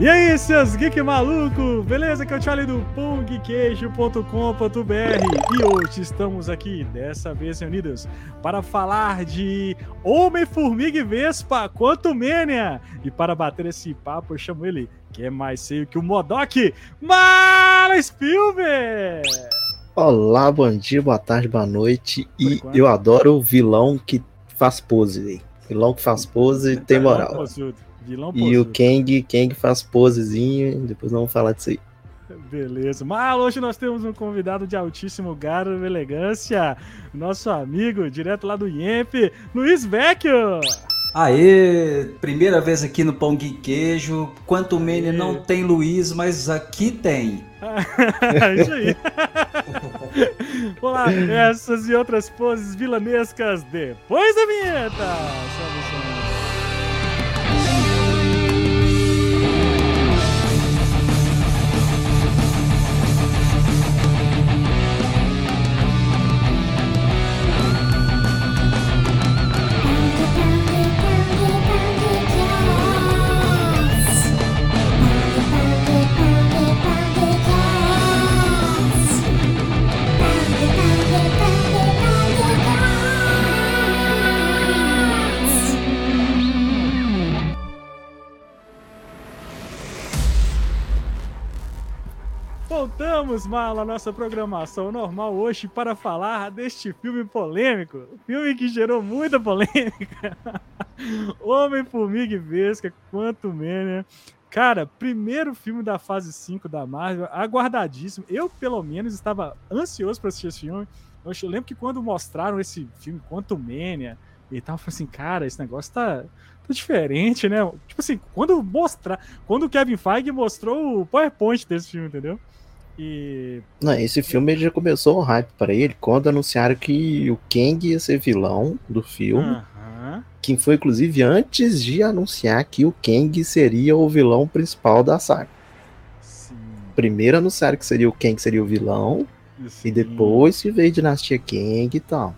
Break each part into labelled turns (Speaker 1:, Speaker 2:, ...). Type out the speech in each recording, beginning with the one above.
Speaker 1: E aí, seus geek maluco, beleza? Que eu te falei do pongqueijo.com.br e hoje estamos aqui, dessa vez reunidos, para falar de Homem-Formiga e Vespa, Quanto Mania. E para bater esse papo, eu chamo ele, que é mais feio que o Modok, Mala Spielberg!
Speaker 2: Olá, bom dia, boa tarde, boa noite. E eu adoro o vilão que faz pose, véio. Vilão que faz pose tem moral. Vilão e o Kang, Kang faz posezinho, depois vamos falar disso aí.
Speaker 1: Beleza. Mas hoje nós temos um convidado de altíssimo garo e elegância, nosso amigo, direto lá do IEMP, Luiz Vecchio.
Speaker 3: Aê, primeira vez aqui no Pão de Queijo. Quanto Mene não tem Luiz, mas aqui tem. Isso aí.
Speaker 1: Olá, essas e outras poses vilanescas depois da vinheta. Salve, Voltamos, Mala, à nossa programação normal hoje para falar deste filme polêmico. Filme que gerou muita polêmica. Homem-Formiga e Vesca, Quanto Mania. Cara, primeiro filme da fase 5 da Marvel, aguardadíssimo. Eu, pelo menos, estava ansioso para assistir esse filme. Eu lembro que quando mostraram esse filme, Quanto Mania, e tal, eu falei assim, cara, esse negócio tá, tá diferente, né? Tipo assim, quando mostrar, quando o Kevin Feige mostrou o PowerPoint desse filme, entendeu?
Speaker 2: E. Não, esse filme já começou o hype para ele quando anunciaram que o Kang ia ser vilão do filme. Uhum. Que foi inclusive antes de anunciar que o Kang seria o vilão principal da saga. Sim. Primeiro anunciaram que seria o Kang seria o vilão. Sim. E depois se veio Dinastia Kang e tal.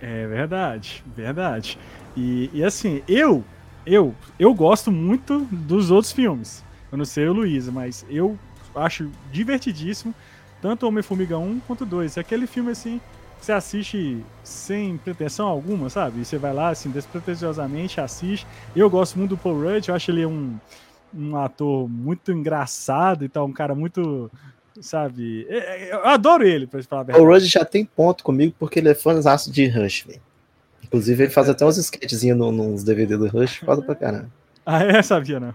Speaker 1: É verdade, verdade. E, e assim, eu, eu, eu gosto muito dos outros filmes. Eu não sei o Luiz, mas eu acho divertidíssimo, tanto Homem-Formiga 1 quanto 2. É aquele filme assim que você assiste sem pretensão alguma, sabe? E você vai lá, assim, despretensiosamente assiste. Eu gosto muito do Paul Rudd, eu acho ele um, um ator muito engraçado e tal, um cara muito. Sabe? É, é, eu adoro ele, pra falar a
Speaker 2: verdade. O Rudd já tem ponto comigo porque ele é fãzaço de Rush, velho. Inclusive, ele faz até uns sketchzinhos nos DVD do Rush, foda pra caramba.
Speaker 1: Ah, é? Sabia, não.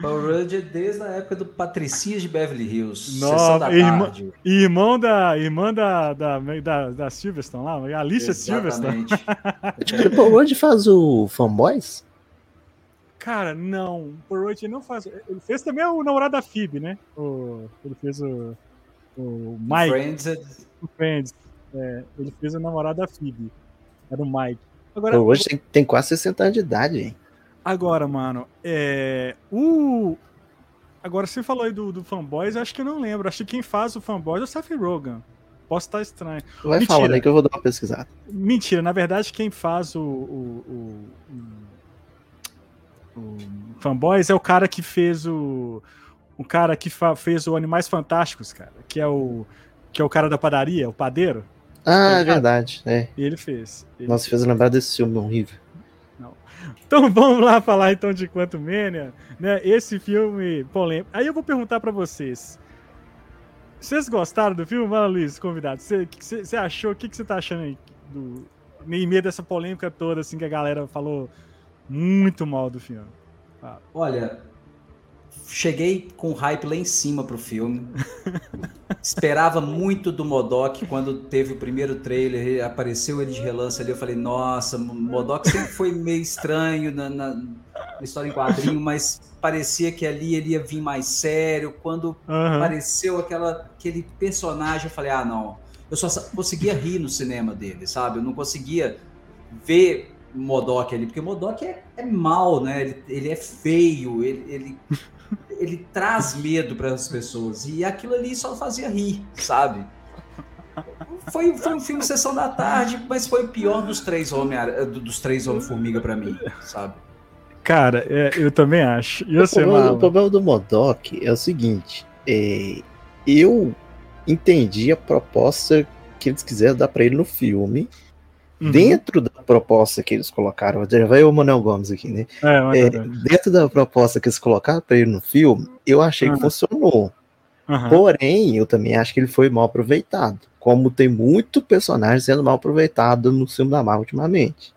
Speaker 3: Paul Rudd é desde a época do Patricinhas de Beverly Hills.
Speaker 1: Nossa, da irmã, irmão da irmã da, da, da, da Silverstone lá, Alicia Silverstone.
Speaker 2: o Paul Rudd faz o Fanboys?
Speaker 1: Cara, não. O Paul Rudd não faz. Ele fez também o namorado da Phoebe, né? O, ele fez o, o Mike. Friends. É o Friends. É, ele fez o namorado da Phoebe. Era o Mike.
Speaker 2: Agora, hoje tem, tem quase 60 anos de idade, hein?
Speaker 1: Agora, mano, é. O. Agora, você falou aí do, do Fanboys, acho que eu não lembro. Acho que quem faz o Fanboys é o Seth Rogen. Posso estar estranho.
Speaker 2: Vai Mentira. falando aí que eu vou dar uma pesquisada.
Speaker 1: Mentira, na verdade, quem faz o, o, o, o Fanboys é o cara que fez o. O cara que fez o Animais Fantásticos, cara. Que é o. Que é o cara da padaria, o padeiro.
Speaker 2: Ah, é verdade. É.
Speaker 1: E ele fez. Ele
Speaker 2: Nossa, fez lembrar desse filme horrível.
Speaker 1: Então vamos lá falar então de Quantum Mania, né? Esse filme polêmico. Aí eu vou perguntar para vocês. Vocês gostaram do filme? Vai, Luiz, convidado. Você achou? O que você tá achando aí? Do, em meio dessa polêmica toda, assim, que a galera falou muito mal do filme.
Speaker 3: Olha, cheguei com hype lá em cima pro filme. Esperava muito do Modok quando teve o primeiro trailer, apareceu ele de relance ali. Eu falei, nossa, Modok sempre foi meio estranho na, na, história em quadrinho, mas parecia que ali ele ia vir mais sério. Quando uhum. apareceu aquela, aquele personagem, eu falei, ah, não. Eu só conseguia rir no cinema dele, sabe? Eu não conseguia ver Modok ali, porque o Modok é, é mal, né? Ele, ele é feio, ele, ele ele traz medo para as pessoas. E aquilo ali só fazia rir, sabe? Foi, foi um filme Sessão da Tarde, mas foi o pior dos três Homem, dos três Homem-Formiga para mim, sabe?
Speaker 1: Cara, é, eu também acho. E
Speaker 2: o, problema, o problema do Modok é o seguinte: é, eu entendi a proposta que eles quiseram dar para ele no filme. Uhum. Dentro da proposta que eles colocaram, já vai o Manuel Gomes aqui, né? É, é, dentro da proposta que eles colocaram para ele no filme, eu achei uhum. que funcionou. Uhum. Porém, eu também acho que ele foi mal aproveitado. Como tem muito personagem sendo mal aproveitado no filme da Marvel ultimamente.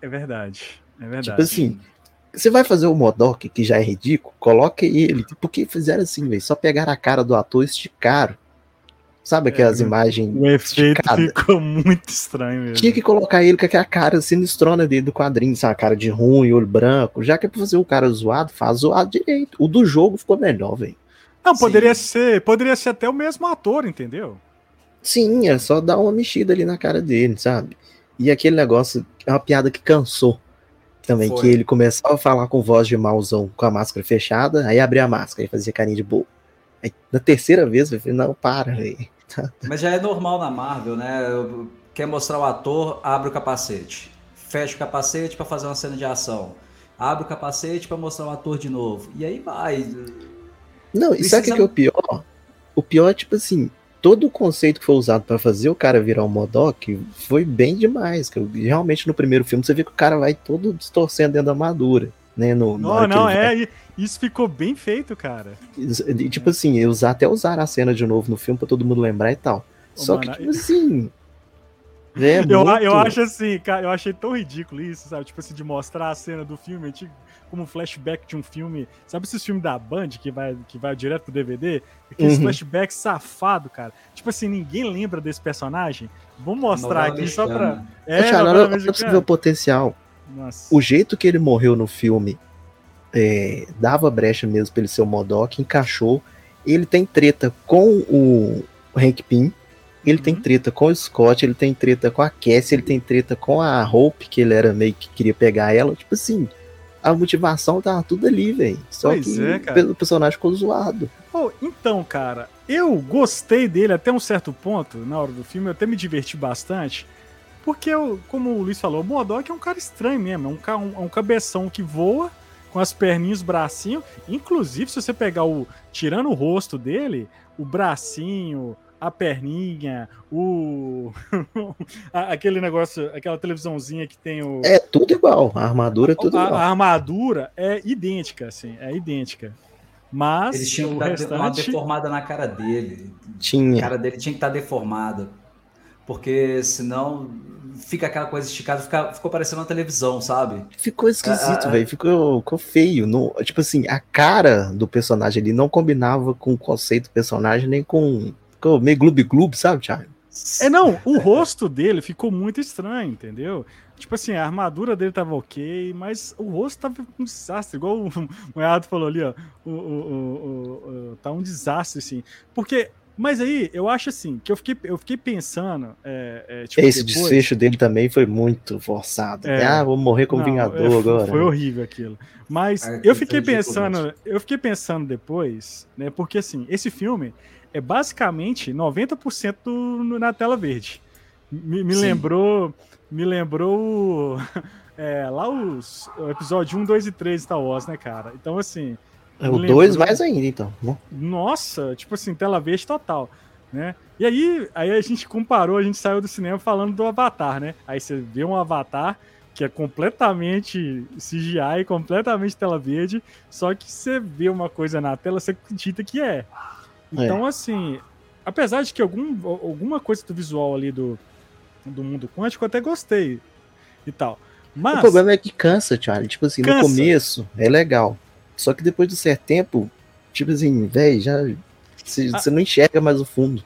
Speaker 1: É verdade. É verdade.
Speaker 2: Tipo assim, você vai fazer o Modok, que já é ridículo, coloque ele. Porque fizeram assim, velho. Só pegaram a cara do ator e esticaram. Sabe aquelas é, imagens.
Speaker 1: O efeito ficou muito estranho mesmo.
Speaker 2: Tinha que colocar ele com aquela cara sinistrona dele do quadrinho, sabe? A cara de ruim, olho branco. Já que é pra fazer o cara zoado, faz zoado direito. O do jogo ficou melhor, velho.
Speaker 1: Não, poderia ser, poderia ser até o mesmo ator, entendeu?
Speaker 2: Sim, é só dar uma mexida ali na cara dele, sabe? E aquele negócio é uma piada que cansou também, Foi. que ele começava a falar com voz de mauzão com a máscara fechada, aí abria a máscara e fazia carinha de boa. Aí, na terceira vez, eu falei, não, para, velho.
Speaker 3: Mas já é normal na Marvel, né? Quer mostrar o ator, abre o capacete. Fecha o capacete para fazer uma cena de ação. Abre o capacete para mostrar o ator de novo. E aí vai.
Speaker 2: Não, e sabe o que é o pior? O pior é, tipo assim, todo o conceito que foi usado para fazer o cara virar um Modok foi bem demais. Realmente no primeiro filme você vê que o cara vai todo distorcendo dentro da armadura. Né, no,
Speaker 1: não, não, é, vai... isso ficou bem feito, cara.
Speaker 2: E, tipo assim, usar, até usar a cena de novo no filme pra todo mundo lembrar e tal. Ô, Só mano, que, tipo assim,
Speaker 1: é eu, muito... eu acho assim, cara, eu achei tão ridículo isso, sabe? Tipo assim, de mostrar a cena do filme antigo como flashback de um filme. Sabe esses filmes da Band que vai, que vai direto pro DVD? Aqueles uhum. flashback safado, cara. Tipo assim, ninguém lembra desse personagem. Vamos mostrar aqui só pra.
Speaker 2: É, Achar, não, não, você ver o potencial. Nossa. O jeito que ele morreu no filme é, dava brecha mesmo pra ele ser o Modok, encaixou. Ele tem treta com o Hank Pym ele uhum. tem treta com o Scott, ele tem treta com a Cassie, ele tem treta com a Hope, que ele era meio que queria pegar ela. Tipo assim, a motivação tava tudo ali, velho. Só pois que é, o personagem ficou zoado.
Speaker 1: Oh, então, cara, eu gostei dele até um certo ponto na hora do filme, eu até me diverti bastante. Porque, eu, como o Luiz falou, o Modok é um cara estranho mesmo, é um, um, é um cabeção que voa com as perninhas, bracinho. Inclusive, se você pegar o. Tirando o rosto dele, o bracinho, a perninha, o. aquele negócio, aquela televisãozinha que tem o.
Speaker 2: É tudo igual, a armadura é tudo
Speaker 1: a,
Speaker 2: igual.
Speaker 1: A armadura é idêntica, assim, é idêntica. Mas.
Speaker 3: Eles tinham
Speaker 1: que restante...
Speaker 3: uma deformada na cara dele.
Speaker 2: Tinha.
Speaker 3: A cara dele tinha que estar deformada. Porque senão fica aquela coisa esticada, fica, ficou parecendo uma televisão, sabe?
Speaker 2: Ficou esquisito, velho. Ficou, ficou feio. No, tipo assim, a cara do personagem ali não combinava com o conceito do personagem, nem com ficou meio gloob-gloob, sabe, Thiago?
Speaker 1: É, não, o rosto dele ficou muito estranho, entendeu? Tipo assim, a armadura dele tava ok, mas o rosto tava um desastre, igual o Moiado falou ali, ó. O, o, o, tá um desastre, assim. Porque mas aí, eu acho assim, que eu fiquei, eu fiquei pensando. É,
Speaker 2: é, tipo, Esse depois... desfecho dele também foi muito forçado. É, ah, vou morrer como não, Vingador é, agora.
Speaker 1: Foi horrível aquilo. Mas ah, eu fiquei pensando, eu fiquei pensando depois, né? Porque assim, esse filme é basicamente 90% do, na tela verde. Me, me lembrou. Me lembrou. É, lá os. O episódio 1, 2 e 3 Star Wars, né, cara? Então, assim.
Speaker 2: É o 2 mais ainda, então.
Speaker 1: Né? Nossa, tipo assim, tela verde total. Né? E aí, aí a gente comparou, a gente saiu do cinema falando do Avatar, né? Aí você vê um Avatar que é completamente CGI, completamente tela verde, só que você vê uma coisa na tela, você acredita que é. Então, é. assim, apesar de que algum, alguma coisa do visual ali do, do mundo quântico eu até gostei e tal. Mas,
Speaker 2: o problema é que cansa, Charlie. Tipo assim, cansa. no começo é legal. Só que depois de um certo tempo, tipo assim, velho, já. Você, ah. não enxerga mais o fundo.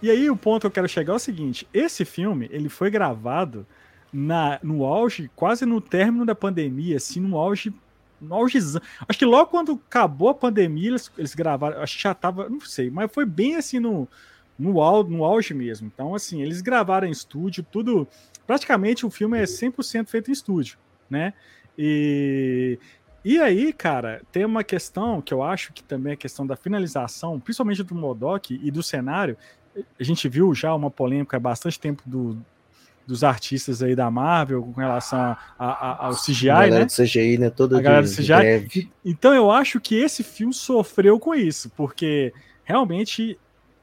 Speaker 1: E aí o ponto que eu quero chegar é o seguinte: esse filme ele foi gravado na, no auge, quase no término da pandemia, assim, no auge no augezão. Acho que logo quando acabou a pandemia, eles, eles gravaram, acho que já tava, não sei, mas foi bem assim no, no, auge, no auge mesmo. Então, assim, eles gravaram em estúdio, tudo. Praticamente o filme é 100% feito em estúdio, né? E, e aí, cara, tem uma questão que eu acho que também é a questão da finalização, principalmente do Modok e do cenário. A gente viu já uma polêmica há bastante tempo do, dos artistas aí da Marvel com relação a, a, ao CGI, a
Speaker 2: galera
Speaker 1: né?
Speaker 2: Do CGI, né? Toda
Speaker 1: a galera do CGI. Então eu acho que esse filme sofreu com isso, porque realmente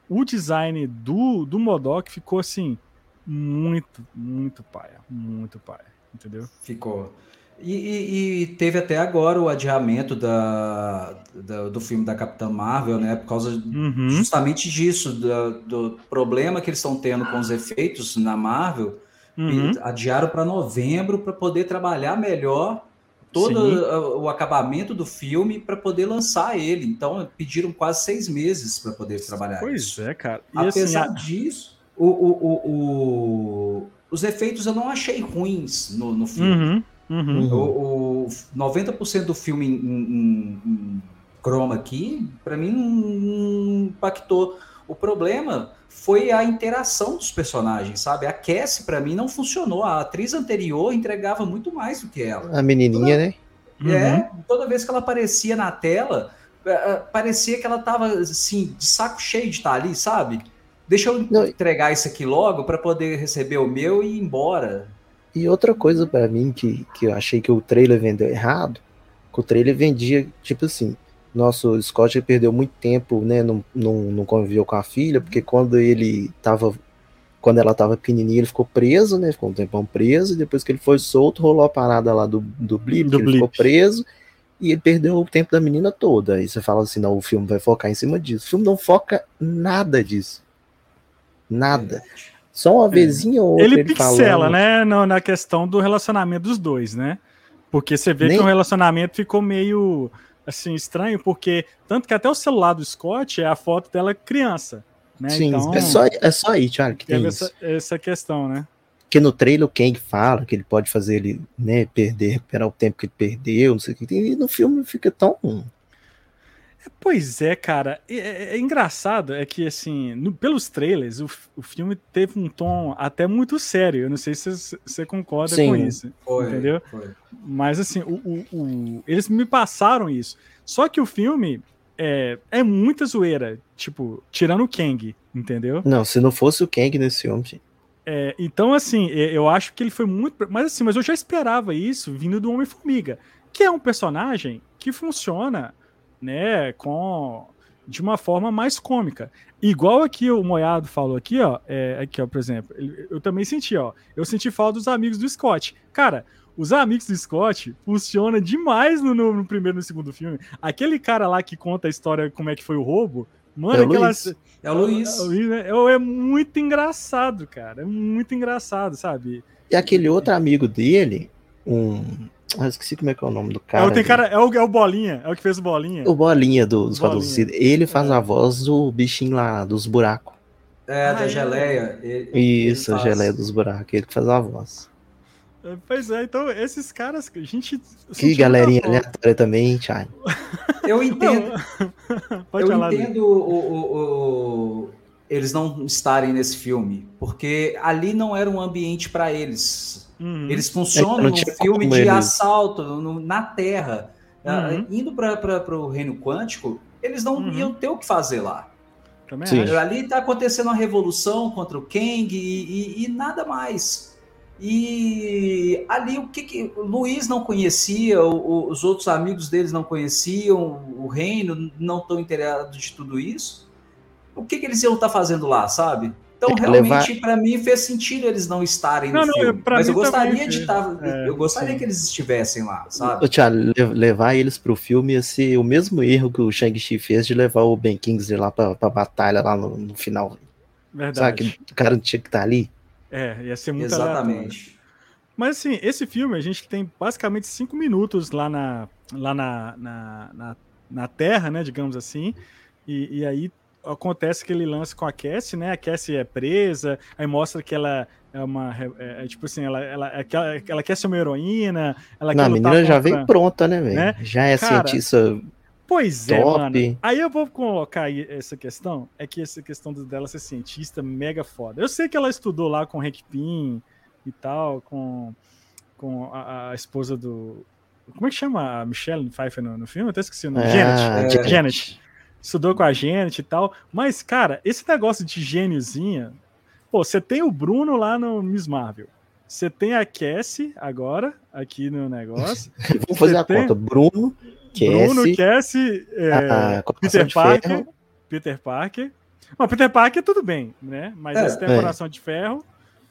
Speaker 1: o design do, do Modok ficou assim muito, muito paia, muito paia, entendeu?
Speaker 3: Ficou. E, e, e, teve até agora o adiamento da, da, do filme da Capitã Marvel, né? Por causa uhum. justamente disso, do, do, problema que eles estão tendo com os efeitos na Marvel. Uhum. adiaram para novembro para poder trabalhar melhor todo o acabamento do filme para poder lançar ele. Então pediram quase seis meses para poder trabalhar.
Speaker 1: Pois
Speaker 3: isso.
Speaker 1: é, cara.
Speaker 3: E Apesar assim, disso, o, o, o, os efeitos eu não achei ruins no, no filme.
Speaker 1: Uhum. Uhum.
Speaker 3: O, o 90% do filme em, em, em chroma aqui, para mim, não impactou. O problema foi a interação dos personagens, sabe? A Cassie, para mim, não funcionou. A atriz anterior entregava muito mais do que ela.
Speaker 2: A menininha,
Speaker 3: toda... né? É, uhum. toda vez que ela aparecia na tela, é, é, parecia que ela tava, assim, de saco cheio de estar ali, sabe? Deixa eu não. entregar isso aqui logo para poder receber o meu e ir embora.
Speaker 2: E outra coisa para mim que, que eu achei que o trailer vendeu errado, que o trailer vendia, tipo assim, nosso Scott perdeu muito tempo, né, não, não, não conviveu com a filha, porque quando ele tava, quando ela tava pequenininha, ele ficou preso, né, ficou um tempão preso, e depois que ele foi solto, rolou a parada lá do, do Blip, do ele Blip. ficou preso, e ele perdeu o tempo da menina toda. Aí você fala assim, não, o filme vai focar em cima disso. O filme não foca nada disso. Nada. É. Só uma é. vezinha ou outra.
Speaker 1: Ele, ele pixela, falando. né? No, na questão do relacionamento dos dois, né? Porque você vê Nem... que o relacionamento ficou meio assim estranho, porque tanto que até o celular do Scott é a foto dela criança. Né?
Speaker 2: Sim, então, é, só, é só aí, Thiago, que tem
Speaker 1: essa, essa questão, né?
Speaker 2: Porque no trailer o Kang fala que ele pode fazer ele né, perder, recuperar o tempo que ele perdeu, não sei o que. E no filme fica tão
Speaker 1: Pois é, cara. É, é, é, engraçado, é que, assim, no, pelos trailers, o, o filme teve um tom até muito sério. Eu não sei se você concorda Sim, com isso. Foi, entendeu? Foi. Mas, assim, o, o, o, eles me passaram isso. Só que o filme é, é muita zoeira. Tipo, tirando o Kang, entendeu?
Speaker 2: Não, se não fosse o Kang nesse filme, sim.
Speaker 1: É, então, assim, eu acho que ele foi muito. Mas assim, mas eu já esperava isso vindo do Homem-Formiga, que é um personagem que funciona né, com de uma forma mais cômica. Igual aqui o Moiado falou aqui, ó, é, aqui, ó, por exemplo, eu também senti, ó, eu senti falta dos amigos do Scott. Cara, os amigos do Scott funciona demais no, no, no primeiro e no segundo filme. Aquele cara lá que conta a história como é que foi o roubo, mano, é aquela... Luiz.
Speaker 3: É o Luiz.
Speaker 1: É, o Luiz né? é, é muito engraçado, cara. É muito engraçado, sabe?
Speaker 2: E aquele outro amigo dele, um ah, esqueci como é que é o nome do cara.
Speaker 1: É, tem cara, é, o, é o Bolinha, é o que fez o Bolinha.
Speaker 2: O Bolinha do, dos Bolinha. Ele faz é. a voz do bichinho lá, dos buracos.
Speaker 3: É, ah, da é. geleia. Ele,
Speaker 2: Isso, ele a geleia dos buracos, ele que faz a voz.
Speaker 1: É, pois é, então esses caras, a gente.
Speaker 2: Que galerinha aleatória também, Thiago.
Speaker 3: Eu entendo. eu entendo o, o, o, eles não estarem nesse filme, porque ali não era um ambiente para eles Uhum. Eles funcionam é, no filme de eles. assalto no, na Terra. Ah, uhum. Uh, indo para o reino quântico, eles não uhum. iam ter o que fazer lá. Ali está acontecendo uma revolução contra o Kang e, e, e, nada mais. E ali o que, que o Luiz não conhecia, o, os outros amigos deles não conheciam, o reino não estão interessados de tudo isso. O que, que eles iam estar tá fazendo lá, sabe? Então, realmente, levar... para mim, fez sentido eles não estarem no não, filme. Mas eu gostaria de estar. É, eu gostaria sim. que eles estivessem lá, sabe?
Speaker 2: Tiago, levar eles pro filme ia ser o mesmo erro que o Shang-Chi fez de levar o Ben Kingsley lá pra, pra batalha lá no, no final. Verdade. Sabe que o cara não tinha que estar tá ali?
Speaker 1: É, ia ser muito
Speaker 3: Exatamente. Aleatório.
Speaker 1: Mas assim, esse filme, a gente tem basicamente cinco minutos lá na, lá na, na, na, na Terra, né, digamos assim. E, e aí acontece aquele lance com a Cassie, né? A Cassie é presa, aí mostra que ela é uma. É, é, tipo assim, ela, ela, ela, é ela quer ser uma heroína. Ela
Speaker 2: Não, a menina contra, já vem pronta, né, velho? Né? Já é Cara, cientista.
Speaker 1: Pois é, top. mano. Aí eu vou colocar aí essa questão, é que essa questão dela ser cientista mega foda. Eu sei que ela estudou lá com o Hank Pym e tal, com, com a, a esposa do. Como é que chama a Michelle Pfeiffer no, no filme? Eu até esqueci o nome. É, Janet. É, Janet estudou com a gente e tal. Mas, cara, esse negócio de gêniozinha Pô, você tem o Bruno lá no Miss Marvel. Você tem a Cassie agora, aqui no negócio.
Speaker 2: Vamos fazer a conta. Bruno, Cassie. Bruno,
Speaker 1: Cassie, é, Peter Parker. Ferro. Peter Parker. Bom, Peter Parker tudo bem, né? Mas é, você tem é. Coração de Ferro,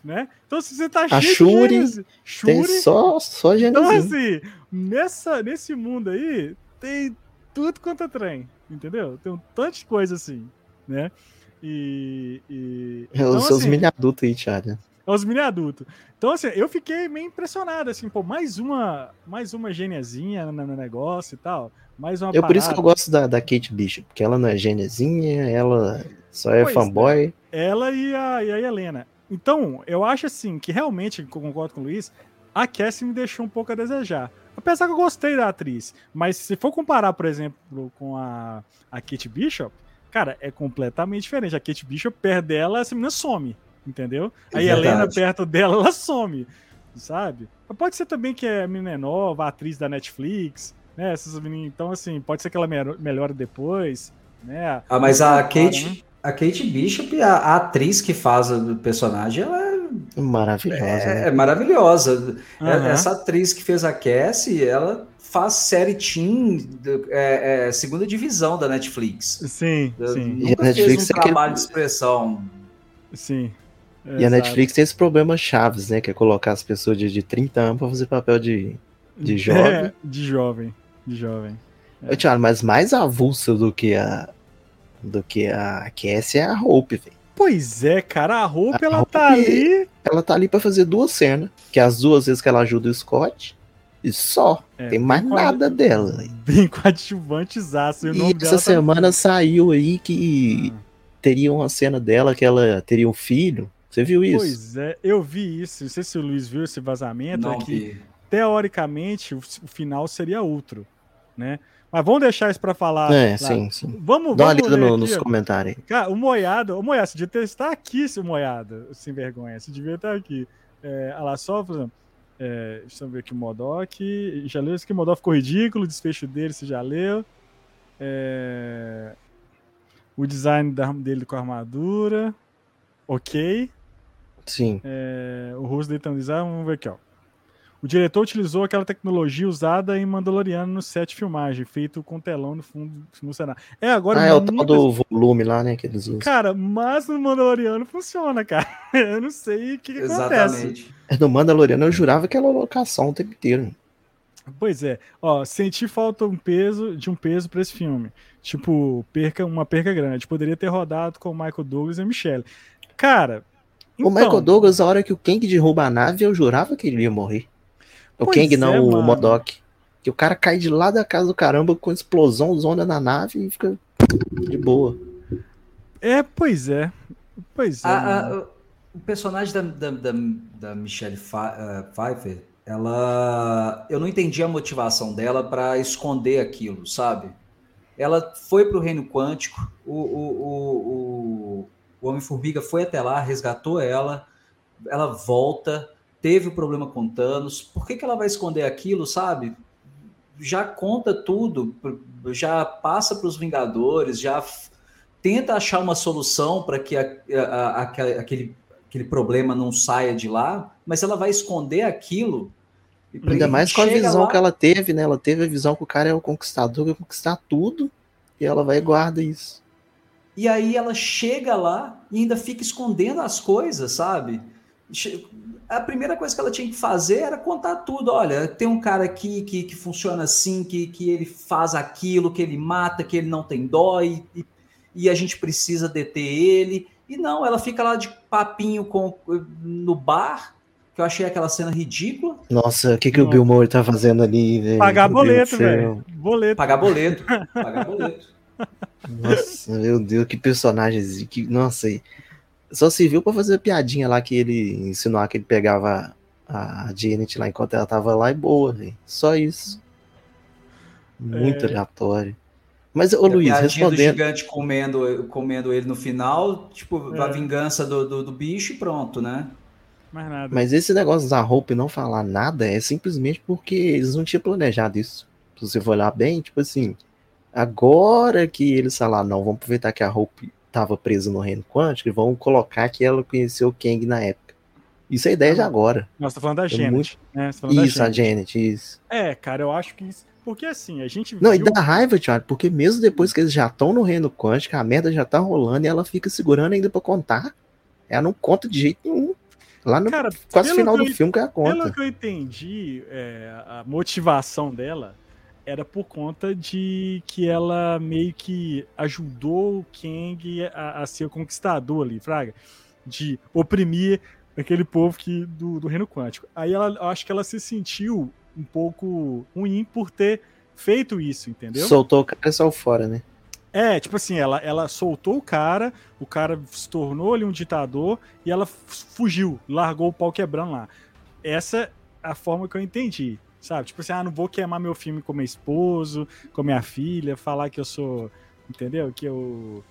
Speaker 1: né? Então se você tá
Speaker 2: a cheio Shuri, de Shuri, tem só, só
Speaker 1: Então assim, nessa, nesse mundo aí, tem tudo quanto é trem, entendeu? Tem um tanto de coisa assim, né? E. e
Speaker 2: é então, os seus assim, mini adultos aí, Thiago.
Speaker 1: É os mini adultos. Então, assim, eu fiquei meio impressionado, assim, pô, mais uma, mais uma gêniazinha no, negócio e tal. Mais uma
Speaker 2: Eu, por isso que eu gosto da, da Kate Bishop, porque ela não é gêniazinha, ela só é pois fanboy.
Speaker 1: É. Ela e a, e a Helena. Então, eu acho assim que realmente, concordo com o Luiz, a Cassie me deixou um pouco a desejar. Apesar que eu gostei da atriz. Mas se for comparar, por exemplo, com a, a Kate Bishop, cara, é completamente diferente. A Kate Bishop, perto dela, essa menina some. Entendeu? É a Helena perto dela, ela some. Sabe? Mas pode ser também que é a menina nova, a atriz da Netflix, né? Essas meninas, então, assim, pode ser que ela melhore depois. Né?
Speaker 3: Ah, mas a Kate, né? a Kate Bishop, a, a, atriz que faz o personagem, ela é
Speaker 2: maravilhosa. É,
Speaker 3: né? é maravilhosa. Uhum. Essa atriz que fez a Cassie, ela faz série Teen, é, é, segunda divisão da Netflix.
Speaker 1: Sim, sim.
Speaker 3: Nunca e a Netflix fez um trabalho de expressão.
Speaker 1: Sim.
Speaker 2: E a Netflix tem esse problema chaves, né? Que é colocar as pessoas de, de 30 anos para fazer papel de, de jovem. É,
Speaker 1: de jovem. De jovem.
Speaker 2: É. Thiago, mas mais avulsa do que a do que a Cassie é a Hope, velho.
Speaker 1: Pois é, cara, a Hope, a ela Hope, tá ali.
Speaker 2: Ela tá ali para fazer duas cenas. Que é as duas vezes que ela ajuda o Scott. E só. É, tem mais nada a... dela.
Speaker 1: Bem coadjuvantezaço.
Speaker 2: E, e essa tá semana tá... saiu aí que ah. teria uma cena dela que ela teria um filho. Você viu isso?
Speaker 1: Pois é, eu vi isso. Não sei se o Luiz viu esse vazamento. Não é que, vi. teoricamente, o, o final seria outro, né? Mas vamos deixar isso para falar.
Speaker 2: É, lá. sim, sim.
Speaker 1: Vamos,
Speaker 2: Dá uma lida no, nos comentários.
Speaker 1: Cara, o Moiado, o Moiado, você devia estar aqui, seu Moiado, sem vergonha. Você devia estar aqui. É, olha lá, só, por exemplo, é, deixa eu ver aqui o Modok. Já leu isso que o Modok ficou ridículo, o desfecho dele você já leu. É, o design da, dele com a armadura. Ok.
Speaker 2: Sim.
Speaker 1: É, o rosto dele tá no design, vamos ver aqui, ó. O diretor utilizou aquela tecnologia usada em Mandaloriano no set de filmagem, feito com telão no fundo no cenário. É, agora.
Speaker 2: Ah, é o tal do volume lá, né? Que eles usam.
Speaker 1: Cara, mas no Mandaloriano funciona, cara. Eu não sei o que, que Exatamente.
Speaker 2: acontece. No Mandaloriano eu jurava que era locação o tempo inteiro.
Speaker 1: Pois é, ó, senti falta um peso de um peso para esse filme. Tipo, perca uma perca grande. Poderia ter rodado com o Michael Douglas e a Michelle. Cara,
Speaker 2: o então, Michael Douglas, a hora que o Kang derruba a nave, eu jurava que ele ia morrer. O pois Kang não, é, o Modok. Que o cara cai de lá da casa do caramba com explosão, zona na nave e fica de boa.
Speaker 1: É, pois é. Pois é.
Speaker 3: A, a, o personagem da, da, da, da Michelle eh, Pfeiffer, ela. Eu não entendi a motivação dela para esconder aquilo, sabe? Ela foi para o reino quântico, o, o, o, o Homem-Formiga foi até lá, resgatou ela, ela volta teve o problema com Thanos, por que, que ela vai esconder aquilo, sabe? Já conta tudo, já passa para os Vingadores, já tenta achar uma solução para que a, a, a, aquele, aquele problema não saia de lá, mas ela vai esconder aquilo.
Speaker 2: Ainda mais com a visão lá... que ela teve, né? Ela teve a visão que o cara é o conquistador, vai conquistar tudo, e ela vai e guarda isso.
Speaker 3: E aí ela chega lá e ainda fica escondendo as coisas, sabe? A primeira coisa que ela tinha que fazer era contar tudo. Olha, tem um cara aqui que, que funciona assim, que, que ele faz aquilo, que ele mata, que ele não tem dó e, e, a gente precisa deter ele. E não, ela fica lá de papinho com, no bar, que eu achei aquela cena ridícula.
Speaker 2: Nossa, o que, que o Bill Moore tá fazendo ali,
Speaker 1: velho? Pagar boleto, velho. Boleto.
Speaker 3: Pagar boleto. Pagar boleto.
Speaker 2: Nossa, meu Deus, que personagens. Que, nossa, só serviu para fazer a piadinha lá que ele insinuar que ele pegava a Janet lá enquanto ela tava lá e boa, véio. Só isso. Muito é... aleatório. Mas, ô Luiz, respondendo... do
Speaker 3: gigante comendo, comendo ele no final, tipo, é. a vingança do, do, do, bicho e pronto, né?
Speaker 1: Mais nada.
Speaker 2: Mas esse negócio da roupa e não falar nada é simplesmente porque eles não tinham planejado isso. Se você for olhar bem, tipo assim, agora que eles falaram, não, vamos aproveitar que a roupa tava presa no reino quântico e vão colocar que ela conheceu o Kang na época. Isso é ideia de agora.
Speaker 1: Nós tá falando da Janet.
Speaker 2: muito...
Speaker 1: né?
Speaker 2: Tá isso, da Janet. a Janet, isso.
Speaker 1: É, cara, eu acho que isso. Porque assim, a gente.
Speaker 2: Não, viu... e dá raiva, Thiago, porque mesmo depois que eles já estão no reino quântico, a merda já tá rolando e ela fica segurando ainda pra contar. Ela não conta de jeito nenhum. Lá no Cara, quase final do eu, filme que ela conta.
Speaker 1: Pelo que eu entendi, é, a motivação dela era por conta de que ela meio que ajudou o Kang a, a ser conquistador ali, Fraga, de oprimir aquele povo que, do, do reino quântico. Aí ela, acho que ela se sentiu um pouco ruim por ter feito isso, entendeu?
Speaker 2: Soltou o cara fora, né?
Speaker 1: É, tipo assim, ela, ela soltou o cara, o cara se tornou ali um ditador e ela fugiu, largou o pau quebrando lá. Essa é a forma que eu entendi, sabe? Tipo assim, ah, não vou queimar meu filme com meu esposo, com minha filha, falar que eu sou, entendeu? Que eu,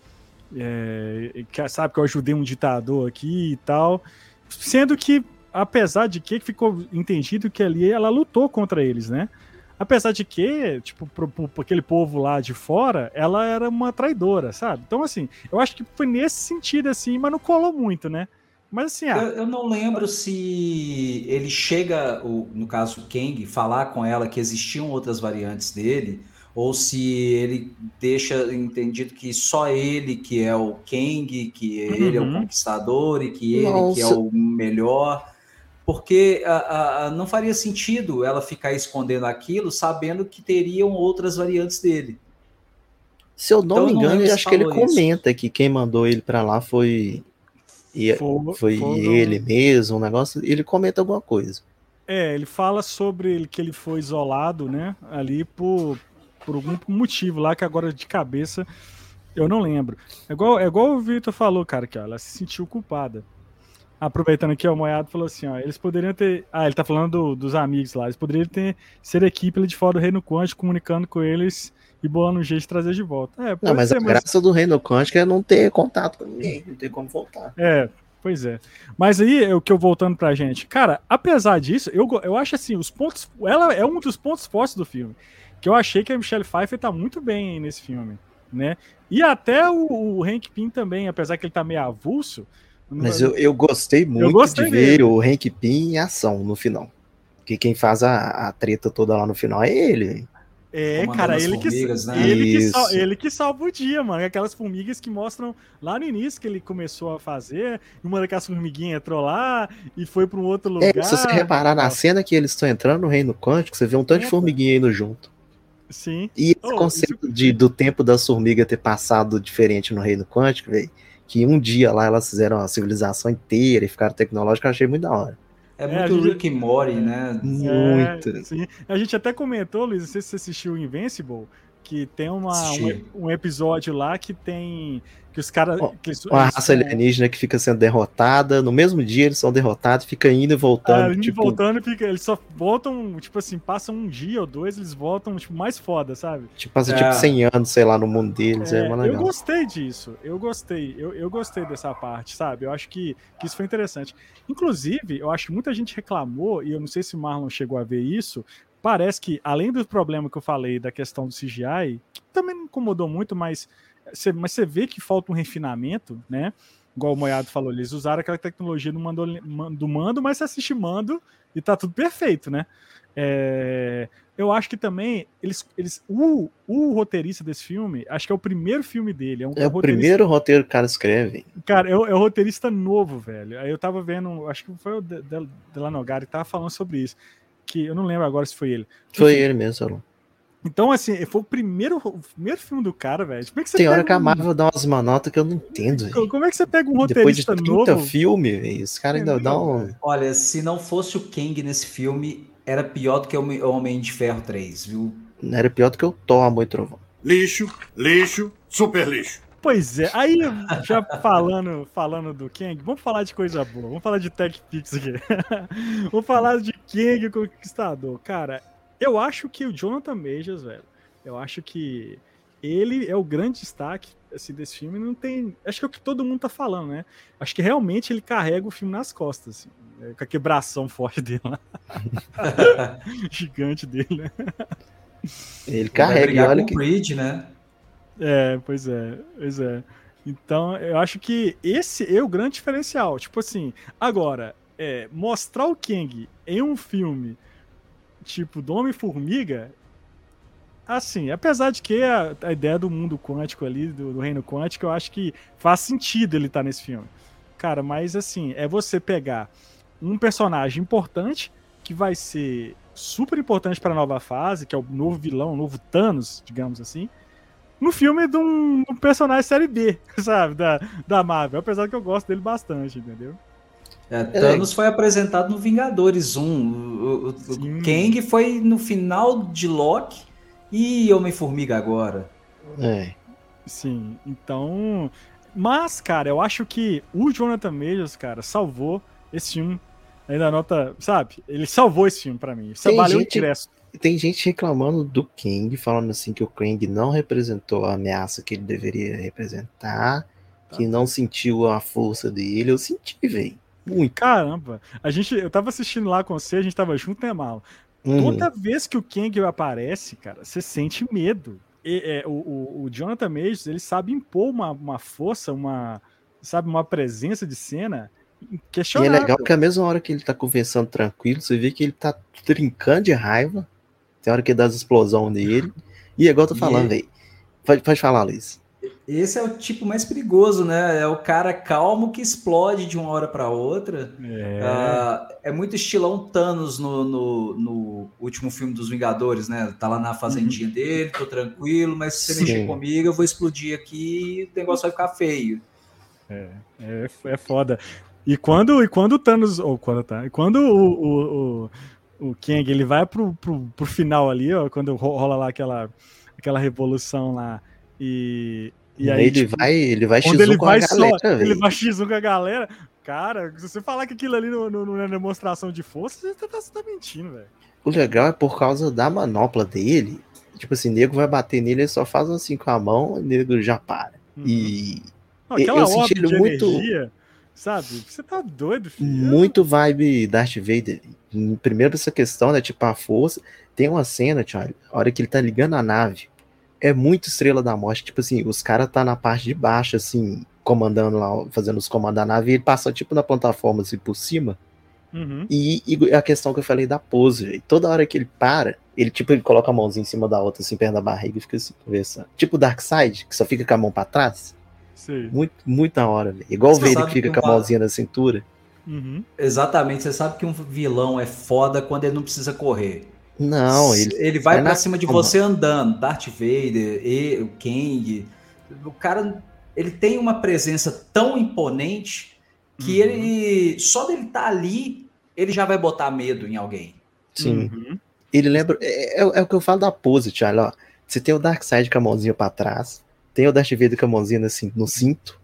Speaker 1: é, que, sabe, que eu ajudei um ditador aqui e tal. Sendo que, apesar de que ficou entendido que ali ela lutou contra eles, né? Apesar de que, tipo, pro, pro, aquele povo lá de fora, ela era uma traidora, sabe? Então, assim, eu acho que foi nesse sentido, assim, mas não colou muito, né? Mas assim, ah,
Speaker 3: eu, eu, não lembro se ele chega, o, no caso o Kang, falar com ela que existiam outras variantes dele, ou se ele deixa entendido que só ele que é o Kang, que uhum. ele é o uhum. conquistador e que ele Nossa. que é o melhor porque a, a, não faria sentido ela ficar escondendo aquilo, sabendo que teriam outras variantes dele.
Speaker 2: Se eu não então, me engano, eu acho que ele isso. comenta que quem mandou ele para lá foi foi, foi, ele mesmo, um negócio. Ele comenta alguma coisa.
Speaker 1: É, ele fala sobre que ele foi isolado, né? Ali por, por algum motivo lá que agora de cabeça eu não lembro. É igual, é igual o Victor falou, cara, que ó, ela se sentiu culpada aproveitando aqui, o Moiado falou assim, ó, eles poderiam ter, ah, ele tá falando do, dos amigos lá, eles poderiam ter ser equipe de fora do Reino Quântico, comunicando com eles e bolando um jeito de trazer de volta.
Speaker 2: É, não, mas ser, a graça do Reino Quântico é não ter contato com ninguém, não ter como voltar.
Speaker 1: É, pois é. Mas aí, é o que eu voltando pra gente, cara, apesar disso, eu, eu acho assim, os pontos, ela é um dos pontos fortes do filme, que eu achei que a Michelle Pfeiffer tá muito bem nesse filme, né? E até o, o Hank Pym também, apesar que ele tá meio avulso,
Speaker 2: mas eu, eu gostei muito eu gostei de ver o Hank Pym em ação no final. Porque quem faz a, a treta toda lá no final é ele.
Speaker 1: É, cara, ele que, né? ele, que sal, ele que salva o dia, mano. Aquelas formigas que mostram lá no início que ele começou a fazer. Uma daquelas formiguinhas entrou lá e foi para um outro lugar. É,
Speaker 2: se você reparar na cena que eles estão entrando no Reino Quântico, você vê um tanto é, de formiguinha indo junto.
Speaker 1: Sim.
Speaker 2: E esse oh, conceito isso... de, do tempo das formigas ter passado diferente no Reino Quântico, velho que um dia lá elas fizeram a civilização inteira e ficaram tecnológicas, eu achei muito da hora.
Speaker 3: É, é muito é, gente... Rick and Morty, né?
Speaker 2: Muito.
Speaker 1: É, sim. A gente até comentou, Luiz, não sei se você assistiu Invincible, que tem uma, um, um, episódio lá que tem que os caras.
Speaker 2: Uma raça alienígena que fica sendo derrotada, no mesmo dia eles são derrotados, fica indo e voltando.
Speaker 1: É, indo tipo... voltando, fica, eles só voltam, tipo assim, passam um dia ou dois, eles voltam, tipo, mais foda, sabe?
Speaker 2: Tipo, passa tipo, é. tipo 100 anos, sei lá, no mundo deles. É, é
Speaker 1: eu gostei disso, eu gostei, eu, eu gostei dessa parte, sabe? Eu acho que, que isso foi interessante. Inclusive, eu acho que muita gente reclamou, e eu não sei se o Marlon chegou a ver isso, parece que, além do problema que eu falei da questão do CGI, que também não incomodou muito, mas você, mas você vê que falta um refinamento, né? Igual o Moiado falou, eles usaram aquela tecnologia do mando, do mando mas você assiste mando e tá tudo perfeito, né? É, eu acho que também eles, eles o, o roteirista desse filme, acho que é o primeiro filme dele. É, um,
Speaker 2: é o primeiro roteiro que o cara escreve.
Speaker 1: Cara, é o, é o, roteirista novo, velho. Aí eu tava vendo, acho que foi o Delano Gari que tava falando sobre isso. Que eu não lembro agora se foi ele.
Speaker 2: Foi Enfim, ele mesmo, Salão.
Speaker 1: Então, assim, foi o primeiro, o primeiro filme do cara, velho. Como é
Speaker 2: que você Tem hora que a Marvel um... dá umas manotas que eu não entendo.
Speaker 1: Véio. Como é que você pega um roteirista
Speaker 2: Depois de 30 novo? filme, véio, esse cara ainda dá um...
Speaker 3: Olha, se não fosse o Kang nesse filme, era pior do que o Homem de Ferro 3, viu?
Speaker 2: Era pior do que o Thor, Amor e Trovão.
Speaker 4: Lixo, lixo, super lixo.
Speaker 1: Pois é, aí já falando, falando do Kang, vamos falar de coisa boa, vamos falar de Tech Pix aqui. vamos falar de Kang Conquistador. Cara, eu acho que o Jonathan Majors, velho, eu acho que ele é o grande destaque assim, desse filme. Não tem. Acho que é o que todo mundo tá falando, né? Acho que realmente ele carrega o filme nas costas, assim, né? com a quebração forte dele lá. Gigante dele, né?
Speaker 2: Ele carrega, olha
Speaker 3: que. Creed, né?
Speaker 1: É, pois é, pois é. Então, eu acho que esse é o grande diferencial. Tipo assim, agora, é, mostrar o Kang em um filme tipo do Homem-Formiga, assim, apesar de que a, a, ideia do mundo quântico ali, do, do, reino quântico, eu acho que faz sentido ele estar tá nesse filme. Cara, mas assim, é você pegar um personagem importante que vai ser super importante para a nova fase, que é o novo vilão, o novo Thanos, digamos assim, no filme de um, um, personagem série B, sabe, da, da Marvel, apesar que eu gosto dele bastante, entendeu?
Speaker 3: É, Thanos é. foi apresentado no Vingadores 1. O, o, o Kang foi no final de Loki e Homem-Formiga agora.
Speaker 1: É. Sim, então. Mas, cara, eu acho que o Jonathan Majors, cara, salvou esse filme ainda nota, sabe? Ele salvou esse filme para mim. Isso valeu gente, ingresso.
Speaker 2: Tem gente reclamando do Kang, falando assim que o Kang não representou a ameaça que ele deveria representar, tá. que não sentiu a força dele. Eu senti, velho.
Speaker 1: Muito. Caramba. A gente, eu tava assistindo lá com você, a gente tava junto, né, Mal? Uhum. Toda vez que o Kang aparece, cara, você sente medo. E, é, o, o, o, Jonathan Majors, ele sabe impor uma, uma força, uma, sabe, uma presença de cena
Speaker 2: questionável. E é legal que a mesma hora que ele tá conversando tranquilo, você vê que ele tá trincando de raiva. Tem hora que dá as explosões dele. E é igual eu tô falando, velho. Pode, pode falar, Luiz.
Speaker 3: Esse é o tipo mais perigoso, né? É o cara calmo que explode de uma hora para outra. É. Uh, é muito estilão Thanos no, no, no, último filme dos Vingadores, né? Tá lá na fazendinha uhum. dele, tô tranquilo, mas se você Sim. mexer comigo, eu vou explodir aqui e o negócio vai ficar feio.
Speaker 1: É, é, é foda. E quando, e quando o Thanos. Ou quando tá. E quando o, o, o, o Kang ele vai pro, pro, pro final ali, ó, quando rola lá aquela, aquela revolução lá. E, e aí,
Speaker 2: ele
Speaker 1: tipo,
Speaker 2: vai, ele vai x ele
Speaker 1: com vai a galera, só, Ele vai x1 com a galera. Cara, se você falar que aquilo ali no, no, na demonstração de força, você tá, você tá mentindo, velho.
Speaker 2: O legal é por causa da manopla dele. Tipo assim, nego vai bater nele, ele só faz assim com a mão, o nego já para. Uhum. E
Speaker 1: Não, eu senti ele muito. Energia, sabe? Você tá doido, filho.
Speaker 2: Muito vibe Darth Vader. Primeiro, essa questão, né? Tipo, a força. Tem uma cena, Charlie, a hora que ele tá ligando a nave é muito Estrela da Morte. Tipo assim, os caras tá na parte de baixo, assim, comandando lá, fazendo os comandos da nave, e ele passa, tipo, na plataforma, assim, por cima. Uhum. E, e, a questão que eu falei da pose, véio. toda hora que ele para, ele, tipo, ele coloca a mãozinha em cima da outra, assim, perto da barriga, e fica assim, conversando. Tipo o Darkseid, que só fica com a mão pra trás. Sim. Muito, muito da hora, véio. Igual você o Vader que fica com a mãozinha na cintura.
Speaker 3: Uhum. Exatamente, você sabe que um vilão é foda quando ele não precisa correr.
Speaker 2: Não, ele,
Speaker 3: ele vai, vai para cima de você andando. Darth Vader, e, o Kang. O cara, ele tem uma presença tão imponente que uhum. ele só dele estar tá ali, ele já vai botar medo em alguém.
Speaker 2: Sim. Uhum. Ele lembra. É, é, é, o que eu falo da pose, Charlie. Ó. Você tem o Darkseid com a mãozinha pra trás, tem o Darth Vader com a mãozinha assim, no cinto,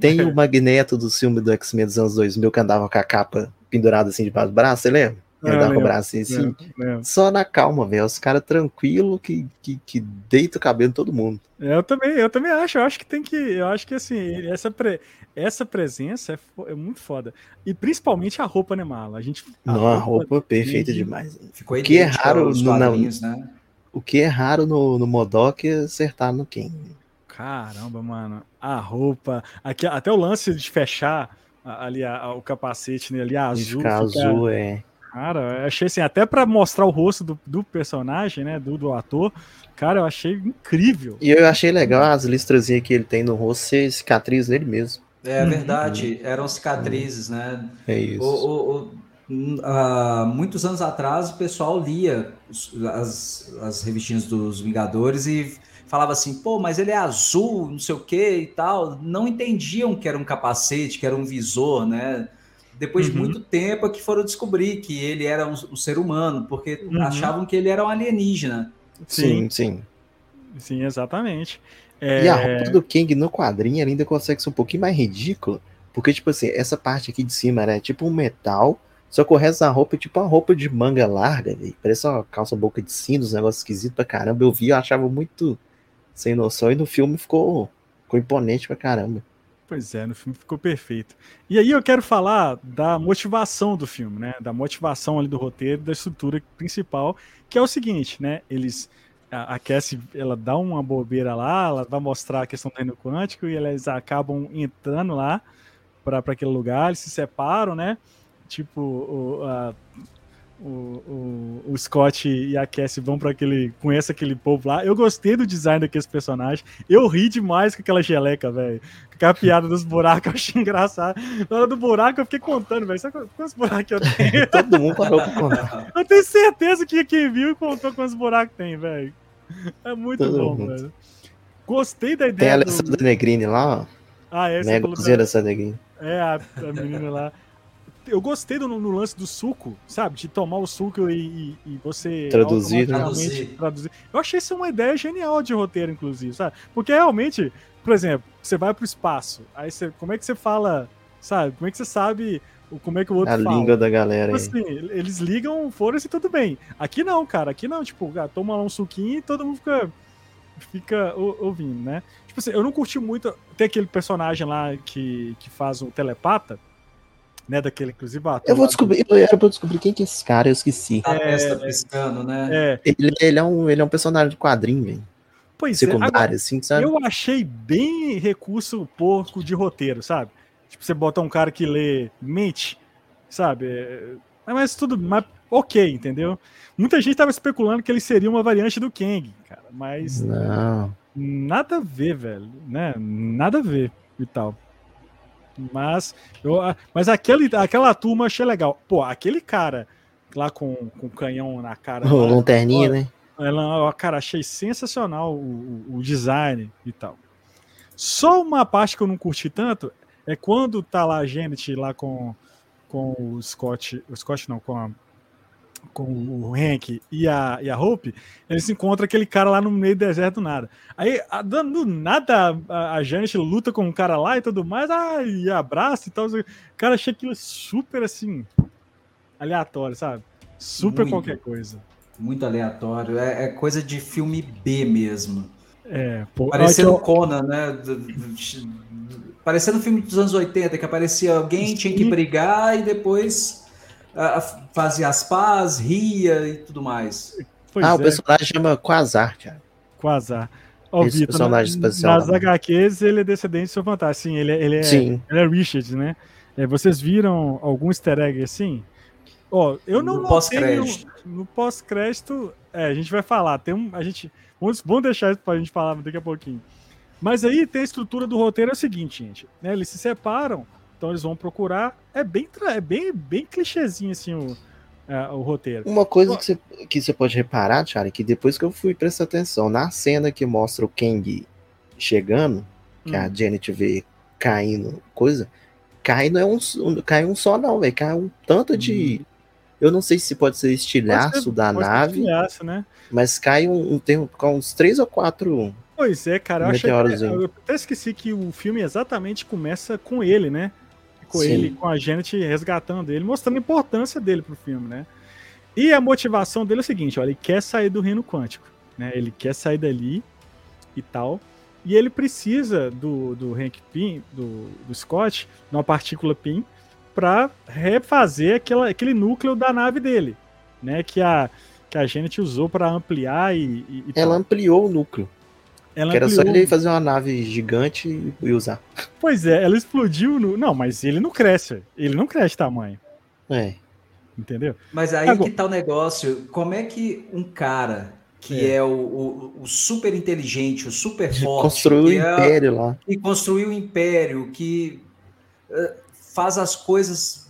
Speaker 2: tem o Magneto do filme do X-Men dos anos 2000 que andava com a capa pendurada assim debaixo do braço, você lembra? Andar com o braço assim. Só na calma, velho. Os caras tranquilo que, que, que deita o cabelo em todo mundo.
Speaker 1: Eu também, eu também acho. Eu acho que tem que. Eu acho que assim, essa, pre, essa presença é, é muito foda. E principalmente a roupa, né, Mala? A gente.
Speaker 2: A Não, roupa, a roupa perfeita demais. Ficou o que é raro no, né? O que é raro no, no Modok é acertar no King.
Speaker 1: Caramba, mano. A roupa. Aqui, até o lance de fechar ali a, a, o capacete né, ali azul.
Speaker 2: Fica azul, é.
Speaker 1: Cara, eu achei assim, até para mostrar o rosto do, do personagem, né, do, do, ator, cara, eu achei incrível.
Speaker 2: E eu achei legal as listrazinhas que ele tem no rosto ser cicatriz nele mesmo.
Speaker 3: É uhum. verdade, eram cicatrizes, né?
Speaker 2: É isso.
Speaker 3: O, o, o, uh, muitos anos atrás, o pessoal lia as, as revistinhas dos Vingadores e falava assim, pô, mas ele é azul, não sei o que e tal. Não entendiam que era um capacete, que era um visor, né? Depois uhum. de muito tempo é que foram descobrir que ele era um, um ser humano, porque uhum. achavam que ele era um alienígena.
Speaker 2: Sim, sim.
Speaker 1: Sim, exatamente.
Speaker 2: É... E a roupa do King no quadrinho ainda consegue ser um pouquinho mais ridícula, porque, tipo assim, essa parte aqui de cima era tipo um metal, só que o resto da roupa é tipo uma roupa de manga larga, véio. parece uma calça boca de sino, um negócio esquisito pra caramba. Eu vi, eu achava muito sem noção, e no filme ficou, ficou imponente pra caramba.
Speaker 1: Pois é, no filme ficou perfeito. E aí eu quero falar da motivação do filme, né? Da motivação ali do roteiro, da estrutura principal, que é o seguinte, né? Eles a, Cassie, ela dá uma bobeira lá, ela vai mostrar a questão do reino quântico e eles acabam entrando lá para aquele lugar, eles se separam, né? Tipo, o, a, o, o, o, Scott e a Cassie vão para aquele. conhece aquele povo lá. Eu gostei do design daqueles personagens. Eu ri demais com aquela geleca, velho. Com aquela piada dos buracos, eu achei engraçado. Na hora do buraco, eu fiquei contando, velho. Sabe quantos buracos eu tenho?
Speaker 2: Todo mundo parou pra contar.
Speaker 1: Eu tenho certeza que quem viu contou quantos buracos tem, velho. É muito Todo bom, mundo. velho. Gostei da ideia.
Speaker 2: Tem a Alessandra do... Negrini lá, ó. Ah, é Mega Negrini.
Speaker 1: É, a, a menina lá eu gostei do, no lance do suco, sabe? De tomar o suco e, e, e você
Speaker 2: traduzir, né?
Speaker 1: traduzir. Eu achei isso uma ideia genial de roteiro, inclusive, sabe? Porque realmente, por exemplo, você vai pro espaço, aí você, como é que você fala, sabe? Como é que você sabe como é que o outro
Speaker 2: a
Speaker 1: fala?
Speaker 2: A língua da galera.
Speaker 1: Tipo assim, eles ligam, foram-se tudo bem. Aqui não, cara. Aqui não, tipo, ah, toma lá um suquinho e todo mundo fica fica ouvindo, né? Tipo assim, eu não curti muito. Tem aquele personagem lá que, que faz o telepata, né? Daquele, inclusive.
Speaker 2: eu vou descobrir, eu era pra descobrir quem que é esse cara, eu esqueci.
Speaker 3: A é, piscando, né?
Speaker 1: É.
Speaker 2: Ele, ele, é um, ele é um personagem de quadrinho, velho.
Speaker 1: Pois
Speaker 2: é, Secundário, é. Agora, assim, sabe?
Speaker 1: Eu achei bem recurso porco de roteiro, sabe? Tipo, você botar um cara que lê mente, sabe? É, mas tudo. Mas ok, entendeu? Muita gente tava especulando que ele seria uma variante do Kang, cara. Mas.
Speaker 2: Não.
Speaker 1: Nada a ver, velho. Né? Nada a ver e tal. Mas, eu, mas aquele, aquela turma achei legal. Pô, aquele cara lá com, com canhão na cara.
Speaker 2: O lanterninha, né?
Speaker 1: Ela, cara, achei sensacional o, o, design e tal. Só uma parte que eu não curti tanto é quando tá lá a gente lá com, com o Scott. O Scott não, com a com o Hank e a, e a Hope, eles encontram aquele cara lá no meio do deserto nada. Aí, a, do nada, a, a Janet luta com o cara lá e tudo mais, ah, e abraça e tal. Cara, achei aquilo super assim, aleatório, sabe? Super muito, qualquer coisa.
Speaker 3: Muito aleatório. É, é, coisa de filme B mesmo.
Speaker 1: É,
Speaker 3: pô, Parecendo eu... Conan, né? Parecendo filme dos anos 80, que aparecia alguém, tinha que brigar e depois fazia as paz, ria e tudo mais.
Speaker 2: Pois ah, é. o personagem chama Quasar, cara.
Speaker 1: Quasar. Ó, Esse Vitor, personagem na, especial. Nas HQs ele é descendente do seu fantasma. Sim, ele, é, ele, é, Sim. ele é Richard, né? É, vocês viram algum easter egg assim? Ó, eu não
Speaker 3: no pós-crédito.
Speaker 1: No pós-crédito, é, a gente vai falar. Tem um, a gente, vamos, vamos deixar isso pra gente falar daqui a pouquinho. Mas aí tem a estrutura do roteiro é o seguinte, gente. Né, eles se separam então eles vão procurar. É bem, é bem, bem clichêzinho assim o, é, o roteiro.
Speaker 2: Uma coisa que você, que você pode reparar, Charlie, que depois que eu fui prestar atenção, na cena que mostra o Kang chegando, que hum. a Janet vê caindo, coisa, cai não é um, cai um só não, velho, cai um tanto de hum. eu não sei se pode ser estilhaço pode ser, da nave, estilhaço,
Speaker 1: né?
Speaker 2: mas cai um, um tem uns três ou quatro
Speaker 1: Pois é, cara, eu, achei, eu até esqueci que o filme exatamente começa com ele, né? Com Sim. ele, com a Janet resgatando ele, mostrando a importância dele pro filme, né? E a motivação dele é o seguinte, olha, ele quer sair do reino quântico, né? Ele quer sair dali e tal. E ele precisa do, do Hank Pym, do, do Scott, uma partícula Pym, para refazer aquela, aquele núcleo da nave dele, né? Que a, que a Janet usou para ampliar e, e,
Speaker 2: e Ela ampliou o núcleo. Ela que era só ele fazer uma nave gigante e usar.
Speaker 1: Pois é, ela explodiu no. Não, mas ele não cresce. Ele não cresce tamanho.
Speaker 2: É.
Speaker 1: Entendeu?
Speaker 3: Mas aí Agora... que tá o negócio. Como é que um cara que é, é o, o, o, super inteligente, o super forte.
Speaker 2: Construiu o é, império lá.
Speaker 3: E construiu o império, que uh, faz as coisas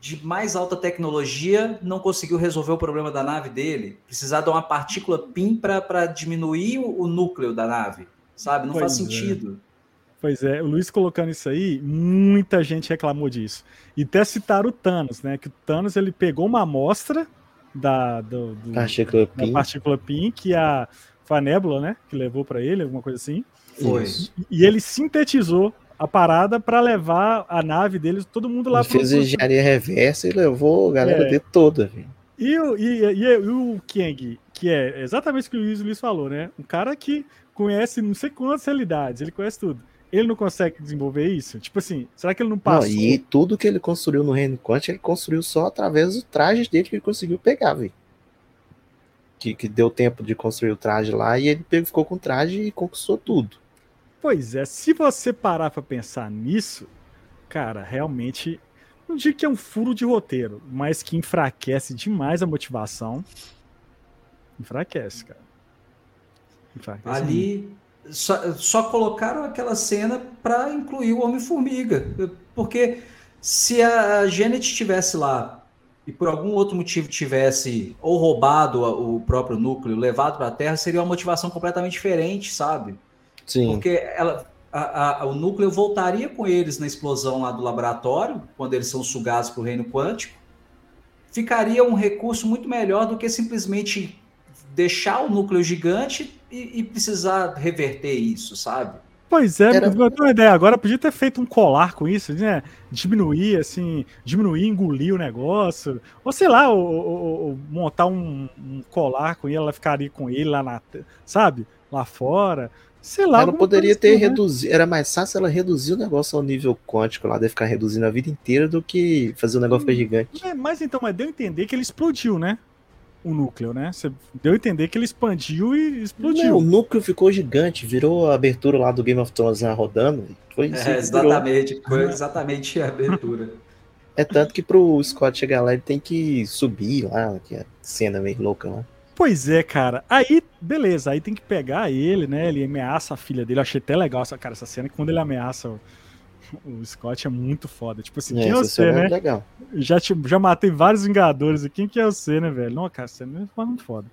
Speaker 3: de mais alta tecnologia não conseguiu resolver o problema da nave dele. Precisar dar uma partícula PIN para diminuir o, o, núcleo da nave, sabe? Não pois faz é. sentido.
Speaker 1: Pois é, o Luiz colocando isso aí, muita gente reclamou disso. E até citaram o Thanos, né? Que o Thanos ele pegou uma amostra da, do, do,
Speaker 2: partícula da PIN.
Speaker 1: partícula PIN que a Fanébula, né? Que levou para ele, alguma coisa assim.
Speaker 3: Foi.
Speaker 1: E, e ele sintetizou a parada para levar a nave deles, todo mundo lá.
Speaker 2: Ele fez engenharia reversa e levou a galera é. de toda.
Speaker 1: E o, e, e, e, o Kang, que é exatamente o que o Luiz, Luiz falou, né? Um cara que conhece não sei quantas realidades, ele conhece tudo. Ele não consegue desenvolver isso? Tipo assim, será que ele não? Não,
Speaker 2: e tudo que ele construiu no Reino Quantum, ele construiu só através dos trajes dele que ele conseguiu pegar, velho. que, que deu tempo de construir o traje lá e ele ficou com o traje e conquistou tudo.
Speaker 1: Pois é, se você parar para pensar nisso, cara, realmente não digo que é um furo de roteiro, mas que enfraquece demais a motivação. Enfraquece, cara.
Speaker 3: Enfraquece Ali só, só, colocaram aquela cena para incluir o Homem-Formiga. Porque se a Janet estivesse lá e por algum outro motivo tivesse ou roubado o próprio núcleo, levado para a Terra, seria uma motivação completamente diferente, sabe?
Speaker 2: Sim.
Speaker 3: Porque ela, a, a, o núcleo voltaria com eles na explosão lá do laboratório, quando eles são sugados para o reino quântico. Ficaria um recurso muito melhor do que simplesmente deixar o núcleo gigante e, e precisar reverter isso, sabe?
Speaker 1: Pois é, Era... eu tenho uma ideia. Agora podia ter feito um colar com isso, né? Diminuir, assim, diminuir, engolir o negócio. Ou sei lá, ou, ou, ou montar um, um, colar com ele, ela ficaria com ele lá na. Sabe? Lá fora. Sei lá.
Speaker 2: Ela poderia ter assim, né? reduzido. Era mais fácil ela reduzir o negócio ao nível quântico lá, de ficar reduzindo a vida inteira do que fazer o negócio hum, ficar gigante.
Speaker 1: É, mas então, mas deu a entender que ele explodiu, né? O núcleo, né? Você deu a entender que ele expandiu e explodiu. Não,
Speaker 2: o núcleo ficou gigante, virou a abertura lá do Game of Thrones lá rodando. Foi
Speaker 3: é, exatamente, foi exatamente a abertura.
Speaker 2: É tanto que pro Scott chegar lá, ele tem que subir lá, que é cena meio louca lá.
Speaker 1: Pois é, cara. Aí, beleza, aí tem que pegar ele, né? Ele ameaça a filha dele. Eu achei até legal essa, cara, essa cena, que quando ele ameaça o, o Scott é muito foda. Tipo assim, é, quem é você, é né? Legal. Já, tipo, já matei vários Vingadores aqui. Quem que é você, né, velho? Não, cara, você é muito foda.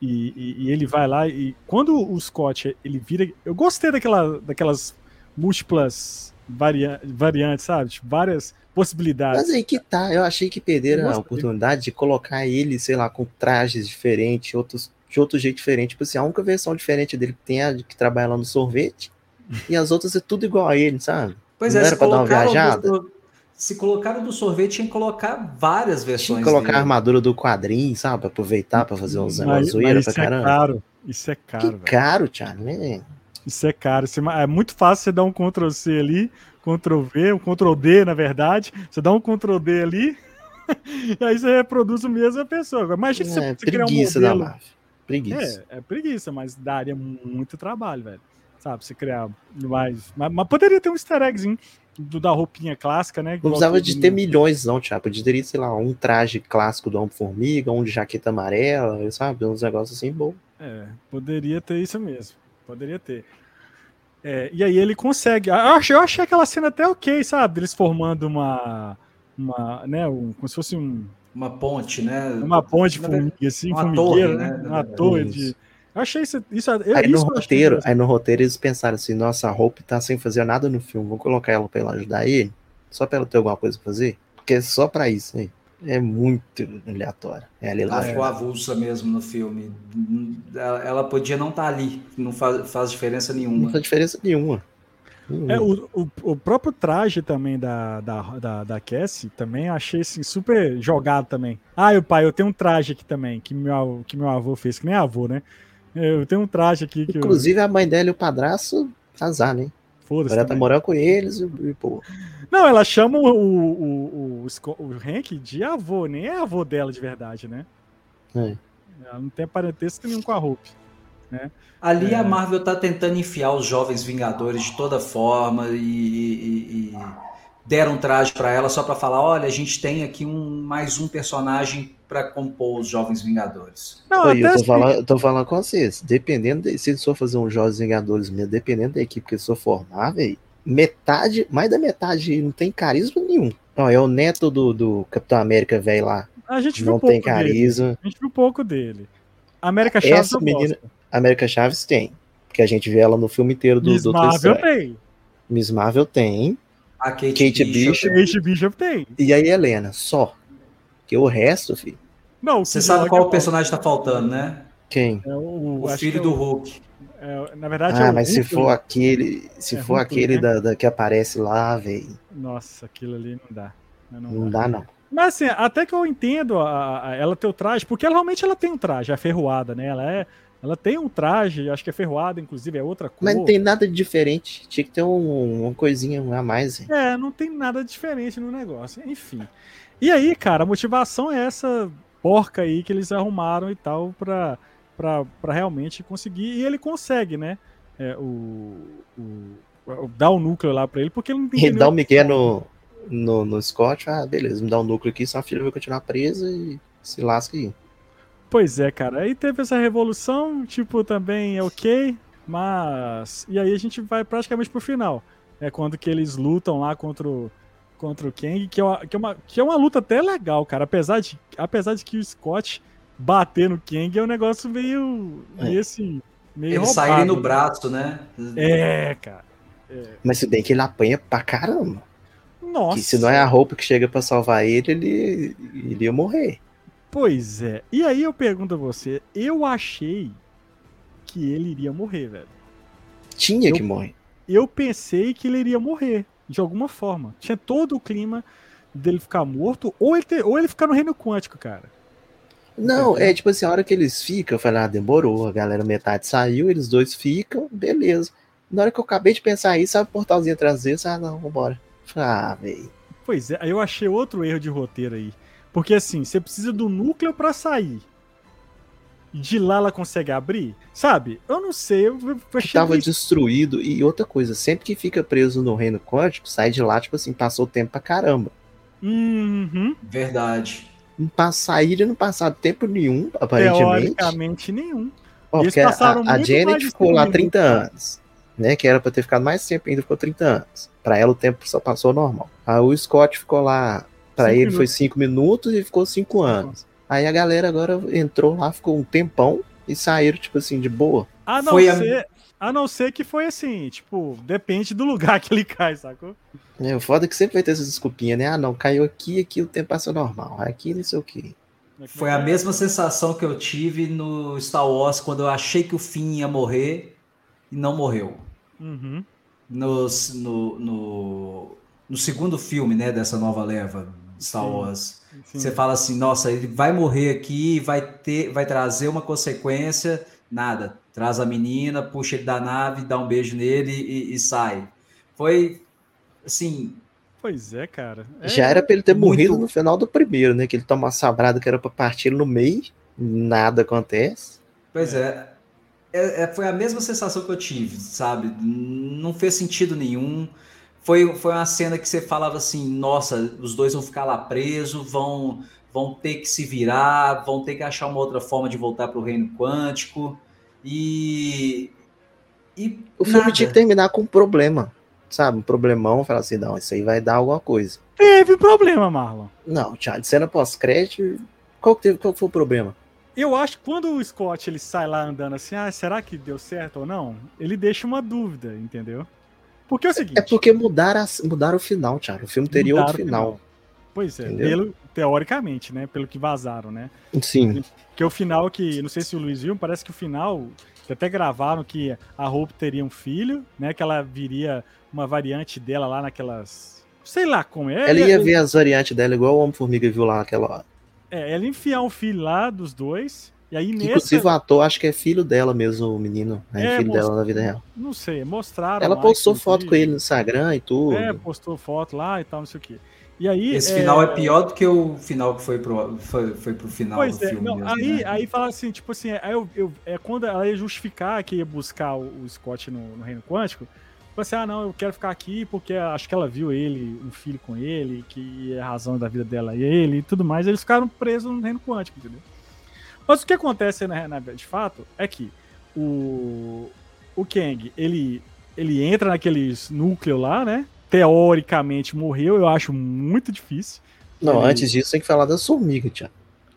Speaker 1: E, e, e, ele vai lá e quando o Scott ele vira. Eu gostei daquela, daquelas múltiplas varia, variantes, sabe? Tipo, várias possibilidades.
Speaker 2: Mas aí que tá, eu achei que perderam a oportunidade de colocar ele, sei lá, com trajes diferentes, outros, de outro jeito diferente. Tipo assim, a única versão diferente dele que tem a que trabalha lá no sorvete, e as outras é tudo igual a ele, sabe?
Speaker 3: Pois Não é, era pra dar uma viajada. Do, se colocaram do sorvete, tinha que colocar várias versões. Tinha que
Speaker 2: colocar dele. a armadura do quadrinho, sabe? Pra aproveitar pra fazer uns negócios zoeira pra caramba.
Speaker 1: Isso é caro. Isso é caro. Que
Speaker 2: velho. caro, Thiago, né?
Speaker 1: Isso é caro. É muito fácil você dar um Ctrl C ali, Ctrl V, um Ctrl D, na verdade. Você dá um Ctrl D ali, e aí você reproduz o mesmo pessoa. Agora, imagina é, você, você criar um modelo. Da.
Speaker 2: Preguiça.
Speaker 1: É, é preguiça, mas daria muito trabalho, velho. Sabe, você criar mais. Mas, mas poderia ter um easter eggzinho do, da roupinha clássica, né?
Speaker 2: Não precisava de ter milhões, não, Thiago. Poderia, sei lá, um traje clássico do Homem-Formiga, um de jaqueta amarela, sabe? Uns negócios assim bom.
Speaker 1: É, poderia ter isso mesmo. Poderia ter. É, e aí ele consegue. Eu achei, eu achei aquela cena até ok, sabe? Eles formando uma. uma né, um, como se fosse um.
Speaker 3: Uma ponte, né?
Speaker 1: Uma ponte formiga, assim, uma formigueira, torre, né? Uma torre de. Eu achei isso. isso eu,
Speaker 2: aí,
Speaker 1: isso
Speaker 2: no roteiro, aí no roteiro eles pensaram assim: nossa, a Hope tá sem fazer nada no filme, vou colocar ela pra ela ajudar ele, só pra ela ter alguma coisa pra fazer. Porque é só pra isso aí é muito aleatória. É
Speaker 3: ela ficou avulsa mesmo no filme. Ela podia não estar tá ali, não faz, faz diferença nenhuma.
Speaker 2: Não faz diferença nenhuma.
Speaker 1: É, o, o, o, próprio traje também da, da, da, da Cassie também achei assim, super jogado também. Ah, o pai, eu tenho um traje aqui também, que meu, que meu avô fez, que nem avô, né? Eu tenho um traje aqui que
Speaker 2: Inclusive
Speaker 1: eu...
Speaker 2: a mãe dela e o padrasto azar, né? Foda-se. Ela tá morando com eles e, pô.
Speaker 1: Não, ela chama o, o, o, o, Hank de avô, nem é avô dela de verdade, né? É. Ela não tem parentesco nenhum com a Hope. Né?
Speaker 3: Ali é. a Marvel tá tentando enfiar os jovens Vingadores de toda forma e, e, e deram um traje para ela só para falar, olha, a gente tem aqui um mais um personagem para compor os Jovens Vingadores.
Speaker 2: Não, Oi, eu, tô falando, eu tô falando com vocês, dependendo, de, se eles for fazer um Jovens Vingadores mesmo, dependendo da equipe que eles for formar, velho, metade, mais da metade não tem carisma nenhum. Não, é o neto do, do Capitão América velho lá.
Speaker 1: A gente não tem carisma. Dele. A gente viu pouco dele. América Chaves
Speaker 2: Essa menina, América Chaves tem, porque a gente vê ela no filme inteiro do
Speaker 1: Miss Marvel tem.
Speaker 2: Miss Marvel tem.
Speaker 3: A Kate, Kate Bishop.
Speaker 1: Kate Bishop tem.
Speaker 2: E aí Helena, só. Que o resto, filho.
Speaker 3: Não, você sabe qual é o personagem tá faltando, né?
Speaker 2: Quem?
Speaker 3: É o, o filho é do Hulk.
Speaker 1: É, na verdade,
Speaker 2: ah, é mas Hulk, se for aquele, se é for Hulk, aquele né? da, da, que aparece lá, velho.
Speaker 1: Nossa, aquilo ali não dá.
Speaker 2: Não, não dá, não.
Speaker 1: Mas assim, até que eu entendo a, a, ela ter o traje, porque ela realmente ela tem um traje, a ferroada, né? Ela é, ela tem um traje, acho que é ferroada, inclusive, é outra cor.
Speaker 2: Mas não tem nada de diferente. Tinha que ter um, uma coisinha a mais. Hein?
Speaker 1: É, não tem nada diferente no negócio. Enfim. E aí, cara, a motivação é essa porca aí que eles arrumaram e tal pra, pra, pra realmente conseguir. E ele consegue, né? É, o, o, dar o núcleo lá pra ele, porque ele não tem.
Speaker 2: Ele dá o Miguel no, no, no Scott, ah, beleza, me dá um núcleo aqui, sua filha vai continuar presa e se lasca aí.
Speaker 1: Pois é, cara. Aí teve essa revolução, tipo, também é ok, mas. E aí a gente vai praticamente pro final. É quando que eles lutam lá contra o, contra o Kang, que é, uma, que, é uma, que é uma luta até legal, cara. Apesar de, apesar de que o Scott bater no Kang é um negócio meio. É. meio assim. Meio
Speaker 3: ele sai no braço, né?
Speaker 1: É, cara. É.
Speaker 2: Mas se bem que ele apanha pra caramba.
Speaker 1: Nossa.
Speaker 2: Que se não é a roupa que chega para salvar ele, ele, ele ia morrer.
Speaker 1: Pois é. E aí eu pergunto a você, eu achei que ele iria morrer, velho.
Speaker 2: Tinha eu, que morrer.
Speaker 1: Eu pensei que ele iria morrer, de alguma forma. Tinha todo o clima dele ficar morto, ou ele, ter, ou ele ficar no reino quântico, cara.
Speaker 2: Não, é tipo assim, a hora que eles ficam, eu falei, ah, demorou, a galera metade saiu, eles dois ficam, beleza. Na hora que eu acabei de pensar isso, sabe o portalzinho atrás deles, ah, não, vambora. Ah, velho.
Speaker 1: Pois é, eu achei outro erro de roteiro aí. Porque assim, você precisa do núcleo para sair. E de lá ela consegue abrir? Sabe? Eu não sei. Eu
Speaker 2: Tava isso. destruído. E outra coisa, sempre que fica preso no reino quântico, sai de lá, tipo assim, passou tempo pra caramba.
Speaker 1: Uhum.
Speaker 3: Verdade.
Speaker 2: Não saíram não passaram tempo nenhum, aparentemente.
Speaker 1: Teoricamente nenhum.
Speaker 2: Ó, porque a, a Janet ficou lá 30 anos, né? Que era pra ter ficado mais tempo, ainda ficou 30 anos. Pra ela o tempo só passou normal. Aí o Scott ficou lá Pra cinco ele minutos. foi cinco minutos e ficou cinco anos. Aí a galera agora entrou lá, ficou um tempão e saíram, tipo assim, de boa.
Speaker 1: A não, foi ser, a... a não ser que foi assim, tipo, depende do lugar que ele cai, sacou?
Speaker 2: É, o foda é que sempre vai ter essa desculpinha, né? Ah, não, caiu aqui, aqui o tempo passou normal. Aqui não sei o que.
Speaker 3: Foi a mesma sensação que eu tive no Star Wars quando eu achei que o Finn ia morrer e não morreu.
Speaker 1: Uhum.
Speaker 3: no, no, no segundo filme, né, dessa nova leva, Star Wars. Sim. Você fala assim, nossa, ele vai morrer aqui, vai ter, vai trazer uma consequência, nada. Traz a menina, puxa ele da nave, dá um beijo nele e, e sai. Foi assim.
Speaker 1: Pois é, cara. É
Speaker 2: Já era pra ele ter muito... morrido no final do primeiro, né? Que ele toma uma sabrada que era pra partir no meio, nada acontece.
Speaker 3: Pois é. é. é. Foi a mesma sensação que eu tive, sabe? Não fez sentido nenhum foi, foi uma cena que você falava assim, nossa, os dois vão ficar lá presos, vão, vão ter que se virar, vão ter que achar uma outra forma de voltar para o reino quântico. E, e
Speaker 2: o filme nada. tinha que terminar com um problema, sabe? Um problemão, falar assim, não, isso aí vai dar alguma coisa.
Speaker 1: Teve problema, Marlon.
Speaker 2: Não, Thiago, cena pós-crédito, qual, teve, qual foi o problema?
Speaker 1: Eu acho que quando o Scott ele sai lá andando assim, ah, será que deu certo ou não? Ele deixa uma dúvida, entendeu? Porque é o seguinte.
Speaker 2: É porque mudaram, mudaram o final, Thiago. O filme teria outro final. final.
Speaker 1: Pois é, pelo, teoricamente, né? Pelo que vazaram, né?
Speaker 2: Sim.
Speaker 1: Que o final que. Não sei se o Luiz viu, parece que o final. Que até gravaram que a Hope teria um filho, né? Que ela viria uma variante dela lá naquelas. Sei lá como é.
Speaker 2: Ela ia ver as variantes dela, igual o Homem-Formiga viu lá naquela hora.
Speaker 1: É, ela enfiar um filho lá dos dois e aí, nessa...
Speaker 2: Inclusive o ator, acho que é filho dela mesmo, o menino. É, é filho most... dela na vida real.
Speaker 1: Não sei, mostraram.
Speaker 2: Ela lá, postou foto com ele no Instagram e tudo.
Speaker 1: É, postou foto lá e tal, não sei o quê. E aí,
Speaker 3: Esse é... final é pior do que o final que foi pro, foi, foi pro final
Speaker 1: pois
Speaker 3: do
Speaker 1: é,
Speaker 3: filme.
Speaker 1: Não,
Speaker 3: mesmo,
Speaker 1: aí,
Speaker 3: né?
Speaker 1: aí fala assim, tipo assim, aí eu, eu, é quando ela ia justificar que ia buscar o, o Scott no, no, Reino Quântico, você, assim, ah, não, eu quero ficar aqui porque acho que ela viu ele, um filho com ele, que a razão da vida dela é ele e tudo mais. Eles ficaram presos no Reino Quântico, entendeu? Mas o que acontece na, na, de fato é que o, o Kang, ele, ele entra naqueles núcleo lá, né? Teoricamente morreu, eu acho muito difícil.
Speaker 2: Não, ele... antes disso tem que falar das formigas, Tiago.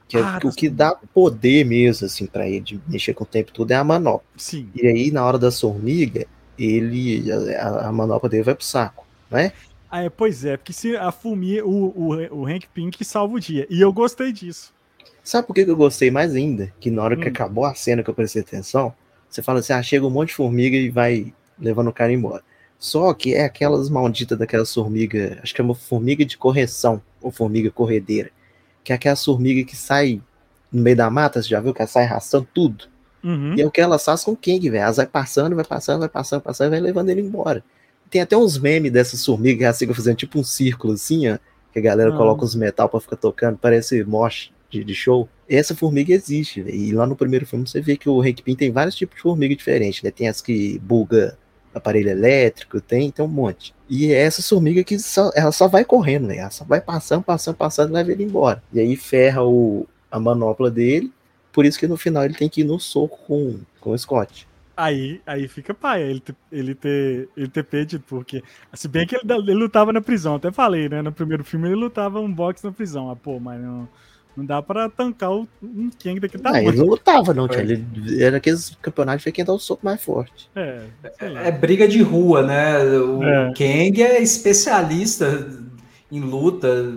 Speaker 2: Que é ah, o que dá poder mesmo, assim, pra ele de mexer com o tempo todo é a manopla.
Speaker 1: Sim.
Speaker 2: E aí, na hora da formiga, ele. A, a manopla dele vai pro saco, né?
Speaker 1: Ah, é, pois é, porque se a formiga, o, o, o Hank Pink salva o dia. E eu gostei disso.
Speaker 2: Sabe por que eu gostei mais ainda? Que na hora hum. que acabou a cena que eu prestei atenção, você fala assim: ah, chega um monte de formiga e vai levando o cara embora. Só que é aquelas malditas daquelas formigas, acho que é uma formiga de correção, ou formiga corredeira, que é aquela formiga que sai no meio da mata, você já viu que ela sai arrastando tudo?
Speaker 1: Uhum.
Speaker 2: E é o que ela faz com o King, velho. Elas vai passando, vai passando, vai passando, passando, vai levando ele embora. Tem até uns memes dessas formigas que elas ficam fazendo tipo um círculo assim, ó, que a galera uhum. coloca os metal pra ficar tocando, parece moche de, de show, essa formiga existe, véio. e lá no primeiro filme você vê que o Hank Pym tem vários tipos de formiga diferentes, né? Tem as que buga aparelho elétrico, tem, tem um monte. E é essa formiga que só, ela só vai correndo, né? Ela só vai passando, passando, passando e leva ele embora. E aí ferra o, a manopla dele, por isso que no final ele tem que ir no soco com, com o Scott.
Speaker 1: Aí, aí fica pai ele ter, ele ter, ele ter perdido, porque. Se bem que ele, ele lutava na prisão, até falei, né? No primeiro filme ele lutava um boxe na prisão. Ah, pô, mas não, não dá pra tancar o, um Kang daquele
Speaker 2: tamanho. Não, ele não lutava, não, é. Ele era aqueles campeonatos que quem dá o soco mais forte.
Speaker 3: É, é, briga de rua, né? O é. Kang é especialista em luta,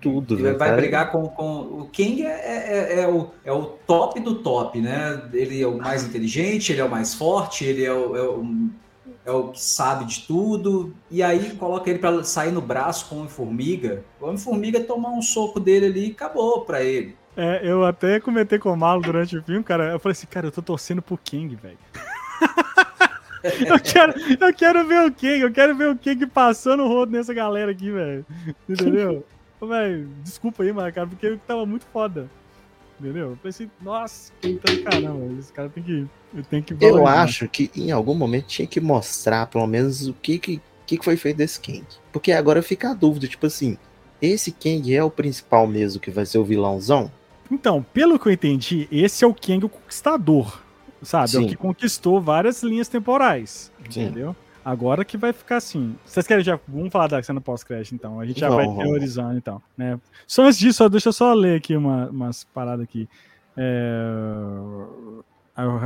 Speaker 2: tudo.
Speaker 3: Ele vai cara. brigar com, com. O King é, é, é, é, o, é o top do top, né? Ele é o mais inteligente, ele é o mais forte, ele é o, é o, é o que sabe de tudo. E aí coloca ele para sair no braço com o Homem-Formiga. O Homem-Formiga tomar um soco dele ali e acabou para ele.
Speaker 1: É, eu até comentei com o Malo durante o filme, cara. Eu falei assim, cara, eu tô torcendo pro King, velho. eu, quero, eu quero ver o King, eu quero ver o King passando o rodo nessa galera aqui, velho. Entendeu? Véi, desculpa aí, mano, cara, porque tava muito foda. Entendeu? Eu pensei, nossa, então, caramba, esse cara tem que. Tem que
Speaker 2: eu acho que em algum momento tinha que mostrar, pelo menos, o que, que, que foi feito desse Kang. Porque agora fica a dúvida, tipo assim, esse Kang é o principal mesmo que vai ser o vilãozão?
Speaker 1: Então, pelo que eu entendi, esse é o Kang o Conquistador. Sabe? Sim. É o que conquistou várias linhas temporais. Sim. Entendeu? Agora que vai ficar assim. Vocês querem já. Vamos falar da cena pós-crédito, então. A gente já vai teorizando, então. Né? Só antes disso, só, deixa eu só ler aqui uma, umas paradas aqui. É...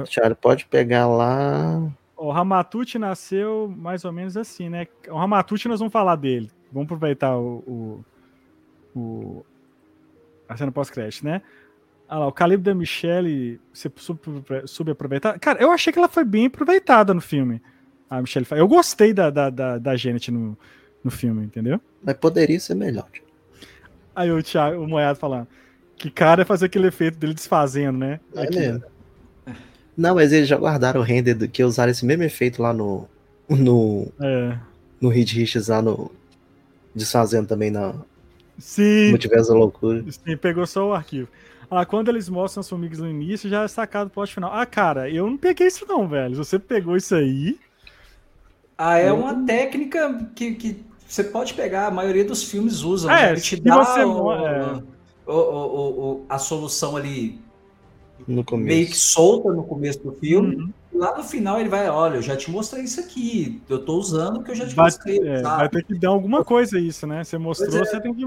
Speaker 2: Charlie, pode pegar lá.
Speaker 1: O Ramatucci nasceu mais ou menos assim, né? O Ramatucci, nós vamos falar dele. Vamos aproveitar o, o, o a cena pós-crédito, né? Ah lá, o calibre da Michelle ser subaproveitado. Cara, eu achei que ela foi bem aproveitada no filme a Michelle Eu gostei da, da, da, da Janet no, no filme, entendeu?
Speaker 2: Mas poderia ser melhor.
Speaker 1: Aí o Thiago, o Moiado falando que cara é fazer aquele efeito dele desfazendo, né?
Speaker 2: É Aqui. mesmo. Não, mas eles já guardaram o render do, que usaram esse mesmo efeito lá no. No. É. No Reed Richards lá no. Desfazendo também na.
Speaker 1: Sim.
Speaker 2: Multiverso da loucura.
Speaker 1: Sim, pegou só o arquivo. Ah, quando eles mostram as formigas no início, já é sacado o plot final. Ah, cara, eu não peguei isso não, velho. Você pegou isso aí.
Speaker 3: Ah, é uma técnica que, que você pode pegar, a maioria dos filmes usam. É, né? Ele te dá você... o, é. o, o, a solução ali
Speaker 2: no começo.
Speaker 3: meio que solta no começo do filme. Uhum. Lá no final ele vai, olha, eu já te mostrei isso aqui, eu tô usando o que eu já te
Speaker 1: vai,
Speaker 3: mostrei.
Speaker 1: É, vai ter que dar alguma coisa isso, né? Você mostrou, é. você tem que.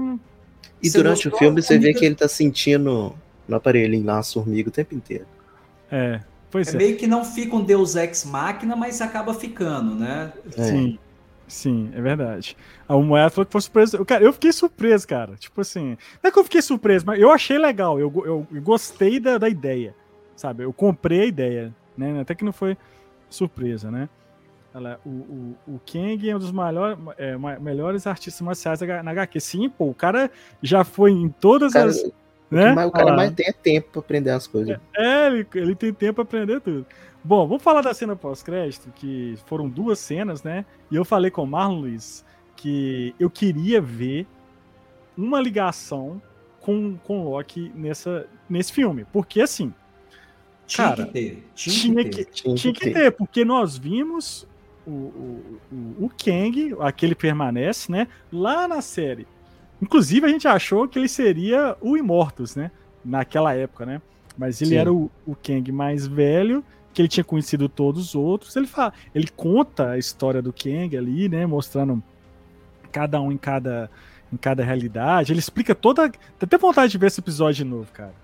Speaker 2: E você durante o filme você vê que ele tá sentindo no aparelhinho lá a formiga o tempo inteiro.
Speaker 1: É, Pois
Speaker 3: é, é, meio que não fica um Deus Ex Máquina, mas acaba ficando, né?
Speaker 1: É. Sim. Sim, é verdade. A Moeda falou que foi surpresa. Cara, eu fiquei surpreso, cara. Tipo assim. Não é que eu fiquei surpreso, mas eu achei legal. Eu, eu, eu gostei da, da ideia. Sabe? Eu comprei a ideia. Né? Até que não foi surpresa, né? Ela, o, o, o Kang é um dos maior, é, melhores artistas marciais na HQ. Sim, pô, o cara já foi em todas
Speaker 2: cara,
Speaker 1: as.
Speaker 2: Né? O, cara ah, mais tem é tempo pra aprender as coisas.
Speaker 1: É, ele, ele tem tempo pra aprender tudo. Bom, vamos falar da cena pós-crédito, que foram duas cenas, né? E eu falei com o Marlon Luiz que eu queria ver uma ligação com, com Loki nessa, nesse filme. Porque assim.
Speaker 3: Tinha cara, que ter.
Speaker 1: Tinha, tinha, que, tinha, tinha que, ter. ter. porque nós vimos o, o, o, o Kang, aquele permanece, né? Lá na série. Inclusive, a gente achou que ele seria o Immortus, né? Naquela época, né? Mas ele Sim. era o, o Kang mais velho, que ele tinha conhecido todos os outros. Ele fala, ele conta a história do Kang ali, né? Mostrando cada um em cada, em cada realidade. Ele explica toda. Tem até vontade de ver esse episódio de novo, cara.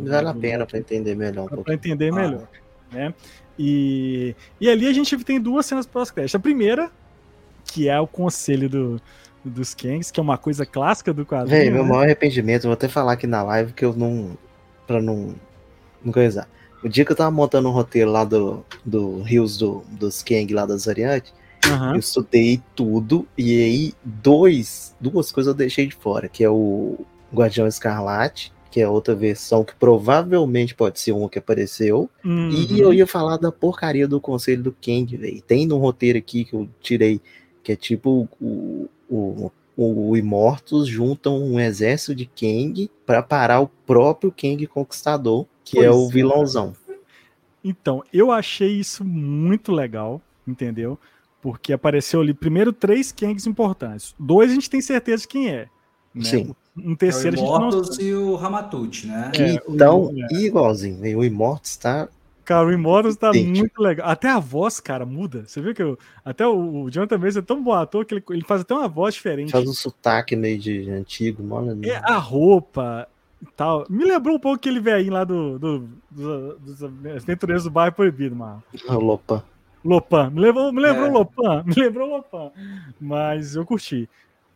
Speaker 2: vale a pena para entender melhor. Um
Speaker 1: para entender ah. melhor, né? E, e ali a gente tem duas cenas pós-crédito. A primeira, que é o conselho do, dos Kangs, que é uma coisa clássica do quadrinho. Véi,
Speaker 2: meu né? maior arrependimento, vou até falar aqui na live que eu não. pra não. não coisar. O dia que eu tava montando um roteiro lá do, do Rios do, dos Kang lá das variantes, uhum. eu estudei tudo, e aí dois, duas coisas eu deixei de fora, que é o Guardião Escarlate, que é outra versão que provavelmente pode ser uma que apareceu. Uhum. E eu ia falar da porcaria do Conselho do Kang, velho. Tem no roteiro aqui que eu tirei, que é tipo o, o o Imortus juntam um exército de Kang para parar o próprio Kang Conquistador, que é pois é o vilãozão.
Speaker 1: Então, eu achei isso muito legal, entendeu? Porque apareceu ali primeiro três Kangs importantes. Dois a gente tem certeza de quem é. Né?
Speaker 2: Sim.
Speaker 3: Um terceiro é o Immortus a gente não... e o Ramatut, né?
Speaker 2: É, então, o... igualzinho. O Immortus tá
Speaker 1: Cara, o Immortals tá Gente. muito legal. Até a voz, cara, muda. Você viu que eu, até o, o Jonathan Mesa é tão bom ator que ele, ele faz até uma voz diferente.
Speaker 2: Faz um sotaque meio de antigo, mano.
Speaker 1: É, a roupa e tal. Me lembrou um pouco aquele velhinho lá do, do, do, dos aventureiros do bairro proibido, mano.
Speaker 2: O Lopan.
Speaker 1: Lopan. Me lembrou, me lembrou é. Lopan. Me lembrou Lopan. Mas eu curti.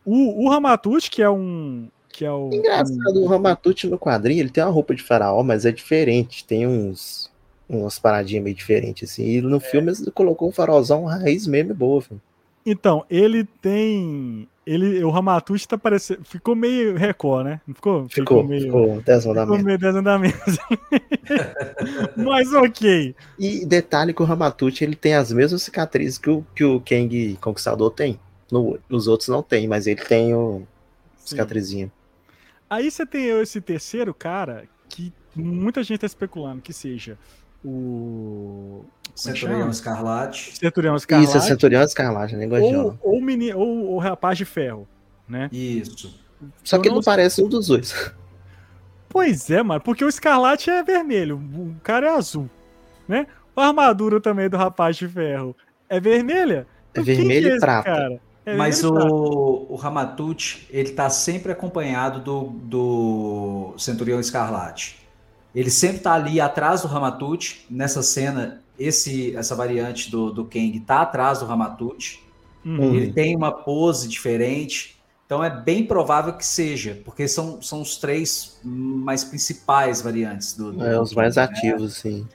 Speaker 1: O, o que é um, que é o.
Speaker 2: Engraçado, o Ramatut no quadrinho, ele tem uma roupa de faraó, mas é diferente. Tem uns umas paradinhas meio diferentes, assim. E no é. filme ele colocou um farolzão raiz mesmo boa, filho.
Speaker 1: Então, ele tem. Ele, o Ramatut tá parecendo. Ficou meio Record, né?
Speaker 2: ficou? Ficou, ficou meio. Ficou 10 andamentos. Ficou meio 10
Speaker 1: andamentos. Mas ok.
Speaker 2: E detalhe que o Ramatut ele tem as mesmas cicatrizes que o, que o Kang Conquistador tem. No, nos outros não tem, mas ele tem o cicatrizinha.
Speaker 1: Aí você tem esse terceiro cara que muita gente tá especulando que seja o.
Speaker 3: Centurião Escarlate.
Speaker 1: Centurião Escarlate.
Speaker 2: Isso, é Centurião Escarlate, negócio
Speaker 1: ou, ou, mini, ou o Rapaz de Ferro, né?
Speaker 3: Isso.
Speaker 2: Só que ele não parece um dos dois.
Speaker 1: Pois é, mano, porque o Escarlate é vermelho, o cara é azul, né? A armadura também do Rapaz de Ferro é vermelha?
Speaker 2: É então, vermelho é e prata. Cara?
Speaker 3: É Mas o, o Ramatut, ele tá sempre acompanhado do, do Centurião Escarlate. Ele sempre tá ali atrás do Ramatut. Nessa cena, esse essa variante do, do Kang tá atrás do Ramatut. Uhum. Ele tem uma pose diferente. Então é bem provável que seja, porque são, são os três mais principais variantes do. do
Speaker 2: é, os mais né? ativos, sim.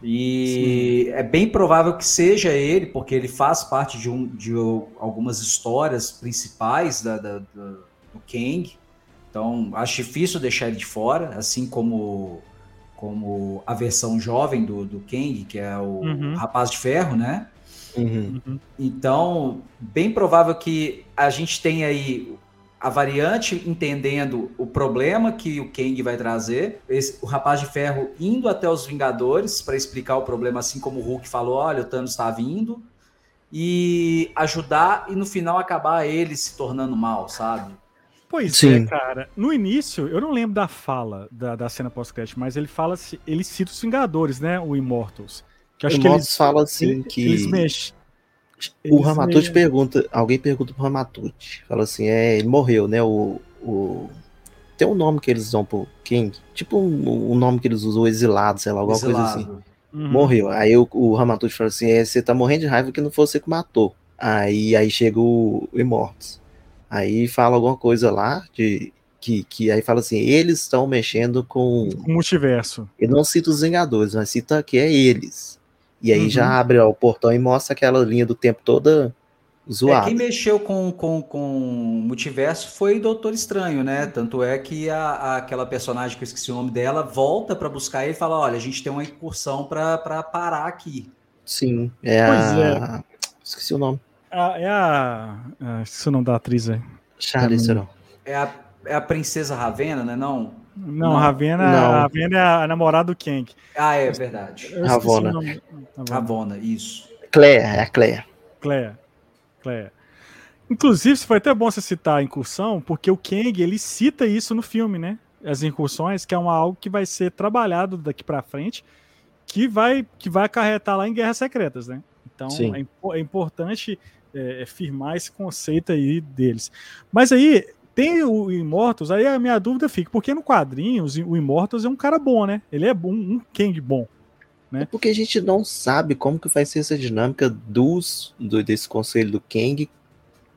Speaker 3: E sim. é bem provável que seja ele, porque ele faz parte de, um, de algumas histórias principais da, da, da do Kang. Então acho difícil deixar ele de fora, assim como como a versão jovem do, do Kang, que é o uhum. Rapaz de Ferro, né?
Speaker 2: Uhum.
Speaker 3: Então, bem provável que a gente tenha aí a variante entendendo o problema que o Kang vai trazer, esse, o Rapaz de Ferro indo até os Vingadores para explicar o problema, assim como o Hulk falou, olha, o Thanos está vindo, e ajudar e no final acabar ele se tornando mal, sabe?
Speaker 1: Pois Sim. é, cara. No início, eu não lembro da fala da, da cena pós-crédito, mas ele fala ele cita os Vingadores, né? O Immortals.
Speaker 2: Que acho Immortals que eles, fala assim que. Eles mexem. O Ramatut pergunta, alguém pergunta pro Ramatut, fala assim, é, ele morreu, né? O, o tem um nome que eles dão pro King, tipo o um, um nome que eles usam, exilado, sei lá, alguma exilado. coisa assim. Uhum. Morreu. Aí o, o Ramatut fala assim, é, você tá morrendo de raiva que não foi você que matou. Aí, aí chega o, Immortus. Aí fala alguma coisa lá de que, que aí fala assim, eles estão mexendo com
Speaker 1: o multiverso.
Speaker 2: Ele não cita os Vingadores, mas cita que é eles. E aí uhum. já abre ó, o portão e mostra aquela linha do tempo toda zoada.
Speaker 3: É, quem mexeu com, com, com o multiverso foi o Doutor Estranho, né? Tanto é que a, a aquela personagem que eu esqueci o nome dela volta para buscar ele e fala: olha, a gente tem uma incursão para parar aqui.
Speaker 2: Sim, é pois a. É. Esqueci o nome.
Speaker 1: A, é a. a esqueci o nome da atriz aí.
Speaker 2: Charlize Theron.
Speaker 3: É a, é a princesa Ravena, né? Não.
Speaker 1: Não, não. Ravena, não. Ravena é a namorada do Kang.
Speaker 3: Ah, é verdade.
Speaker 2: Ravona.
Speaker 3: Ravona, isso.
Speaker 2: Claire, é a Claire.
Speaker 1: Claire. Claire. Inclusive, foi até bom você citar a incursão, porque o Kang, ele cita isso no filme, né? As incursões, que é uma, algo que vai ser trabalhado daqui para frente, que vai, que vai acarretar lá em Guerras Secretas, né? Então, é, é, importante é, é, firmar esse conceito aí deles. Mas aí tem o Immortals, aí a minha dúvida fica, porque no quadrinho o Immortals é um cara bom, né? Ele é um, um Kang bom. Né? É
Speaker 2: porque a gente não sabe como que vai ser essa dinâmica dos do, desse conselho do Kang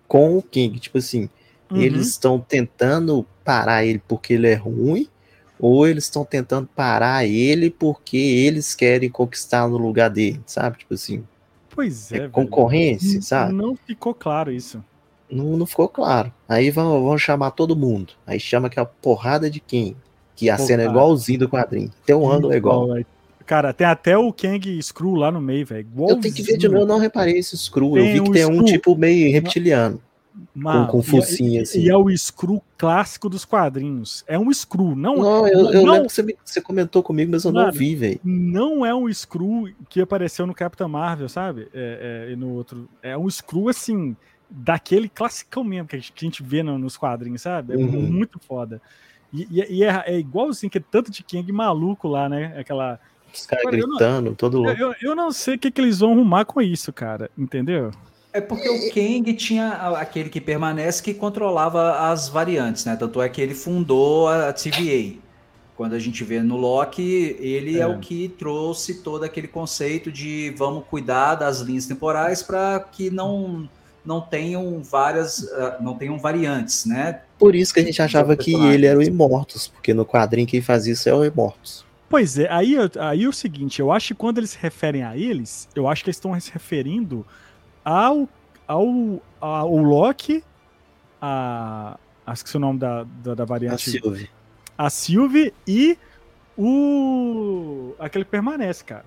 Speaker 2: com o King. Tipo assim, uhum. eles estão tentando parar ele porque ele é ruim, ou eles estão tentando parar ele porque eles querem conquistar no lugar dele, sabe? Tipo assim.
Speaker 1: Pois é. é
Speaker 2: concorrência,
Speaker 1: velho.
Speaker 2: sabe?
Speaker 1: Não ficou claro isso.
Speaker 2: Não, não ficou claro. Aí vão, vão chamar todo mundo. Aí chama aquela porrada de quem? Que a Pô, cena é igualzinho do quadrinho. Tem um ângulo igual.
Speaker 1: Cara, tem até o Kang Screw lá no meio, velho.
Speaker 2: Eu tenho que ver de novo, eu não reparei esse Screw. Tem eu vi que tem um tipo meio reptiliano. Mano, com, com focinho, assim.
Speaker 1: E é o Screw clássico dos quadrinhos. É um Screw, não.
Speaker 2: Não, eu, eu não, lembro que você, me, você, comentou comigo, mas eu mano, não vi, velho.
Speaker 1: Não é um Screw que apareceu no Capitão Marvel, sabe? É, é, e no outro. É um Screw, assim, daquele classicão mesmo que a gente, que a gente vê no, nos quadrinhos, sabe? É uhum. muito foda. E, e, e é, é igual assim, que é tanto de King maluco lá, né? Aquela.
Speaker 2: Os caras gritando, não, todo louco.
Speaker 1: Eu, eu, não sei o que, que eles vão arrumar com isso, cara. Entendeu?
Speaker 3: É porque o Kang tinha aquele que permanece que controlava as variantes, né? Tanto é que ele fundou a TVA. Quando a gente vê no Loki, ele é, é o que trouxe todo aquele conceito de vamos cuidar das linhas temporais para que não não tenham várias, uh, não tenham variantes, né?
Speaker 2: Por isso que a gente achava que ele era o Imortus, porque no quadrinho quem faz isso é o Imortus.
Speaker 1: Pois é, aí, aí é o seguinte, eu acho que quando eles se referem a eles, eu acho que eles estão se referindo ao, ao, ao Loki, a. Acho que é o nome da, da, da variante.
Speaker 2: A Sylvie.
Speaker 1: A Sylvie e o. aquele que permanece, cara.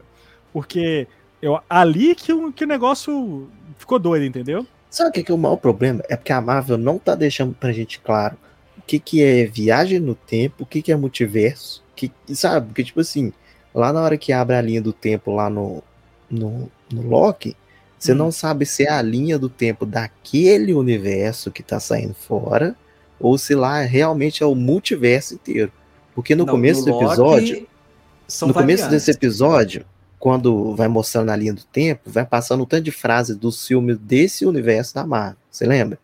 Speaker 1: Porque eu, ali que o, que o negócio ficou doido, entendeu?
Speaker 2: Sabe o que, que é o maior problema? É porque a Marvel não tá deixando pra gente claro o que, que é viagem no tempo, o que, que é multiverso. Que, sabe? Porque, tipo assim, lá na hora que abre a linha do tempo lá no, no, no Loki, você hum. não sabe se é a linha do tempo daquele universo que tá saindo fora, ou se lá realmente é o multiverso inteiro. Porque no não, começo do episódio. no variantes. começo desse episódio, quando vai mostrando a linha do tempo, vai passando um tanto de frases dos filmes desse universo da Marvel. Você lembra?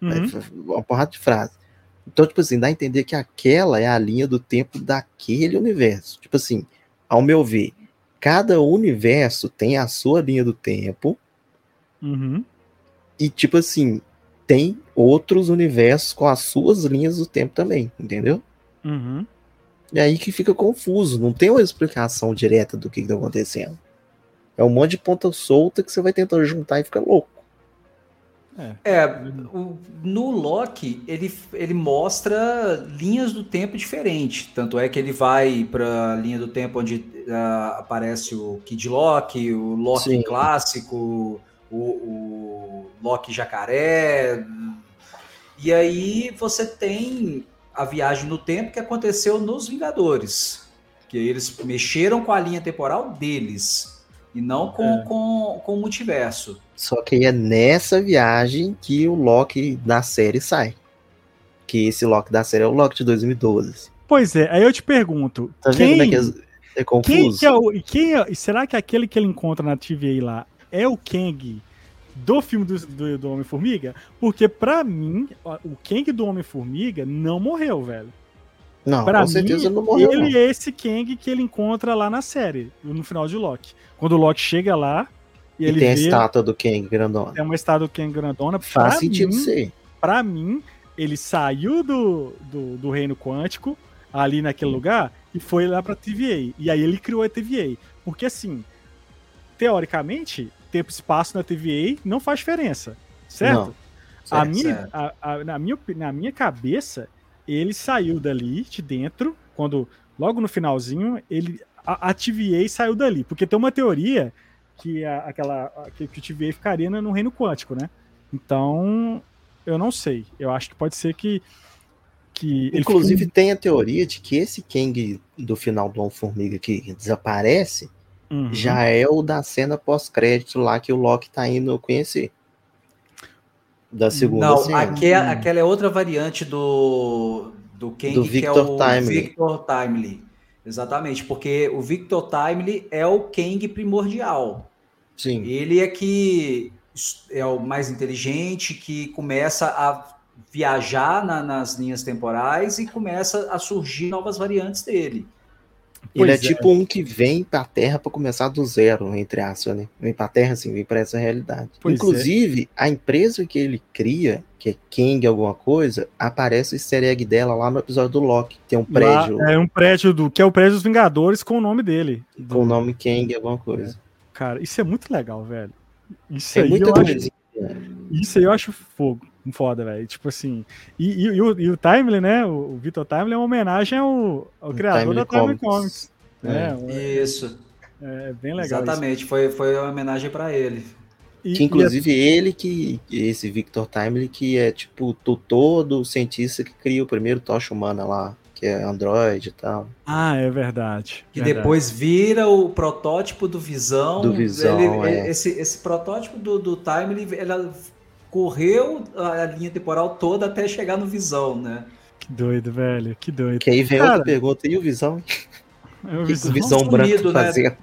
Speaker 2: Uhum. Uma porrada de frases. Então, tipo assim, dá a entender que aquela é a linha do tempo daquele universo. Tipo assim, ao meu ver, cada universo tem a sua linha do tempo
Speaker 1: Uhum.
Speaker 2: E, tipo assim, tem outros universos com as suas linhas do tempo também, entendeu?
Speaker 1: Uhum.
Speaker 2: E aí que fica confuso, não tem uma explicação direta do que, está acontecendo. É um monte de ponta solta que você vai tentando juntar e fica louco.
Speaker 3: É, é o, no Loki ele, ele mostra linhas do tempo diferentes. Tanto é que ele vai para a linha do tempo onde uh, aparece o Kid Loki, o Loki Sim. clássico, o, o Loki Jacaré. E aí você tem a viagem no tempo que aconteceu nos Vingadores. Que eles mexeram com a linha temporal deles e não com, é. com, com o multiverso.
Speaker 2: Só que é nessa viagem que o Loki da série sai. Que esse Loki da série é o Loki de 2012.
Speaker 1: Pois é, aí eu te pergunto.
Speaker 2: Tá quem, vendo como é que é, é confuso?
Speaker 1: Quem que é o, quem é, será que aquele que ele encontra na TVA lá é o Kang do filme do, do, do Homem-Formiga, porque para mim, o Kang do Homem-Formiga não morreu, velho.
Speaker 2: Não, pra com mim, certeza não morreu.
Speaker 1: Ele
Speaker 2: não.
Speaker 1: é esse Kang que ele encontra lá na série, no final de Loki. Quando o Loki chega lá.
Speaker 2: E,
Speaker 1: e ele
Speaker 2: tem
Speaker 1: vê,
Speaker 2: a estátua do Kang grandona.
Speaker 1: É uma estátua do Kang grandona.
Speaker 2: Faz sentido mim, ser.
Speaker 1: Pra mim, ele saiu do, do, do reino quântico, ali naquele lugar, e foi lá pra TVA. E aí ele criou a TVA. Porque assim, teoricamente, tempo e espaço na TVA não faz diferença, certo? Não. Certo, a minha, a, a, na, minha, na minha cabeça, ele saiu dali, de dentro, quando logo no finalzinho, ele a, a TVA saiu dali, porque tem uma teoria que a, aquela que, que o TVA ficaria no reino quântico, né? Então, eu não sei. Eu acho que pode ser que que
Speaker 2: inclusive tem a teoria de que esse Kang do final do Homem-Formiga que desaparece Uhum. Já é o da cena pós-crédito lá que o Loki tá indo conhecer. Da segunda Não, cena.
Speaker 3: Aquela, aquela é outra variante do, do Kang, do
Speaker 2: Victor que é
Speaker 3: o
Speaker 2: Timely.
Speaker 3: Victor Timely. Exatamente, porque o Victor Timely é o Kang primordial.
Speaker 2: Sim.
Speaker 3: Ele é que é o mais inteligente, que começa a viajar na, nas linhas temporais e começa a surgir novas variantes dele.
Speaker 2: Ele é, é, tipo um que vem pra Terra para começar do zero, entre aspas, né? Vem pra Terra, assim, vem pra essa realidade. Pois Inclusive, é. a empresa que ele cria, que é Kang alguma coisa, aparece o easter egg dela lá no episódio do Loki. Tem um prédio.
Speaker 1: Lá, é um prédio do. que é o prédio dos Vingadores com o nome dele.
Speaker 2: Com o nome Kang, alguma coisa.
Speaker 1: Cara, isso é muito legal, velho. Isso é aí muita eu coisa. acho. Isso aí eu acho fogo foda, velho. Tipo assim. E, e, e, o, e o Timely, né? O, o Vitor Timely é uma homenagem ao, ao criador da Timely Comics.
Speaker 3: Comics. É. Né? Isso.
Speaker 1: É bem legal.
Speaker 3: Exatamente, isso. Foi, foi uma homenagem para ele.
Speaker 2: E, que inclusive e ele que, esse Victor Timely, que é tipo o tutor do cientista que cria o primeiro tocha humana lá, que é Android e tal.
Speaker 1: Ah, é verdade.
Speaker 3: Que
Speaker 1: verdade.
Speaker 3: depois vira o protótipo do Visão.
Speaker 2: Do Visão,
Speaker 3: ele, é. esse, esse protótipo do, do Timely, ela correu a linha temporal toda até chegar no Visão, né?
Speaker 1: Que doido, velho, que doido.
Speaker 2: Que aí vem Cara, outra pergunta, e o Visão?
Speaker 1: É o Visão,
Speaker 2: que o visão branco né? fazia?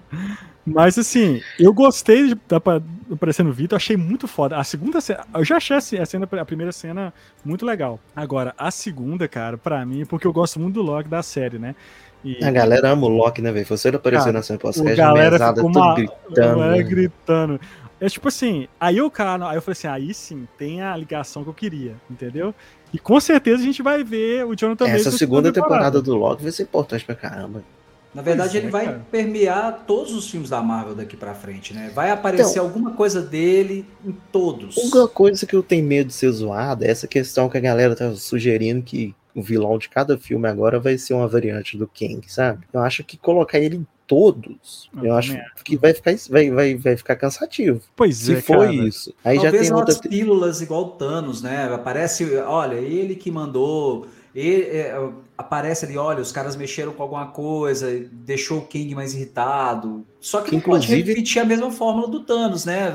Speaker 1: Mas assim, eu gostei de estar aparecendo no vídeo, achei muito foda. A segunda cena, eu já achei a, cena, a primeira cena muito legal. Agora, a segunda, cara, para mim, porque eu gosto muito do Loki da série, né?
Speaker 2: E... A galera ama o Loki, né, velho? Você apareceu na cena pós-crédito,
Speaker 1: galera mesada, uma... gritando. É, gritando. É tipo assim, aí o cara, aí eu falei assim, aí sim, tem a ligação que eu queria, entendeu? E com certeza a gente vai ver o Jonathan
Speaker 2: Essa segunda temporada do Loki vai ser importante pra caramba.
Speaker 3: Na verdade, ele é, vai cara. permear todos os filmes da Marvel daqui para frente, né? Vai aparecer então, alguma coisa dele em todos.
Speaker 2: Uma coisa que eu tenho medo de ser zoada é essa questão que a galera tá sugerindo que o vilão de cada filme agora vai ser uma variante do King, sabe? Eu acho que colocar ele em todos, eu, eu acho que vai ficar, vai, vai, vai ficar cansativo.
Speaker 1: Pois
Speaker 2: Se
Speaker 1: é,
Speaker 2: for cara. isso. Aí
Speaker 3: Talvez
Speaker 2: já tem
Speaker 3: outra... pílulas igual Thanos, né? Aparece, olha, ele que mandou ele, é, aparece ali, olha, os caras mexeram com alguma coisa, deixou o King mais irritado. Só que, que inclusive pode repetir a mesma fórmula do Thanos, né?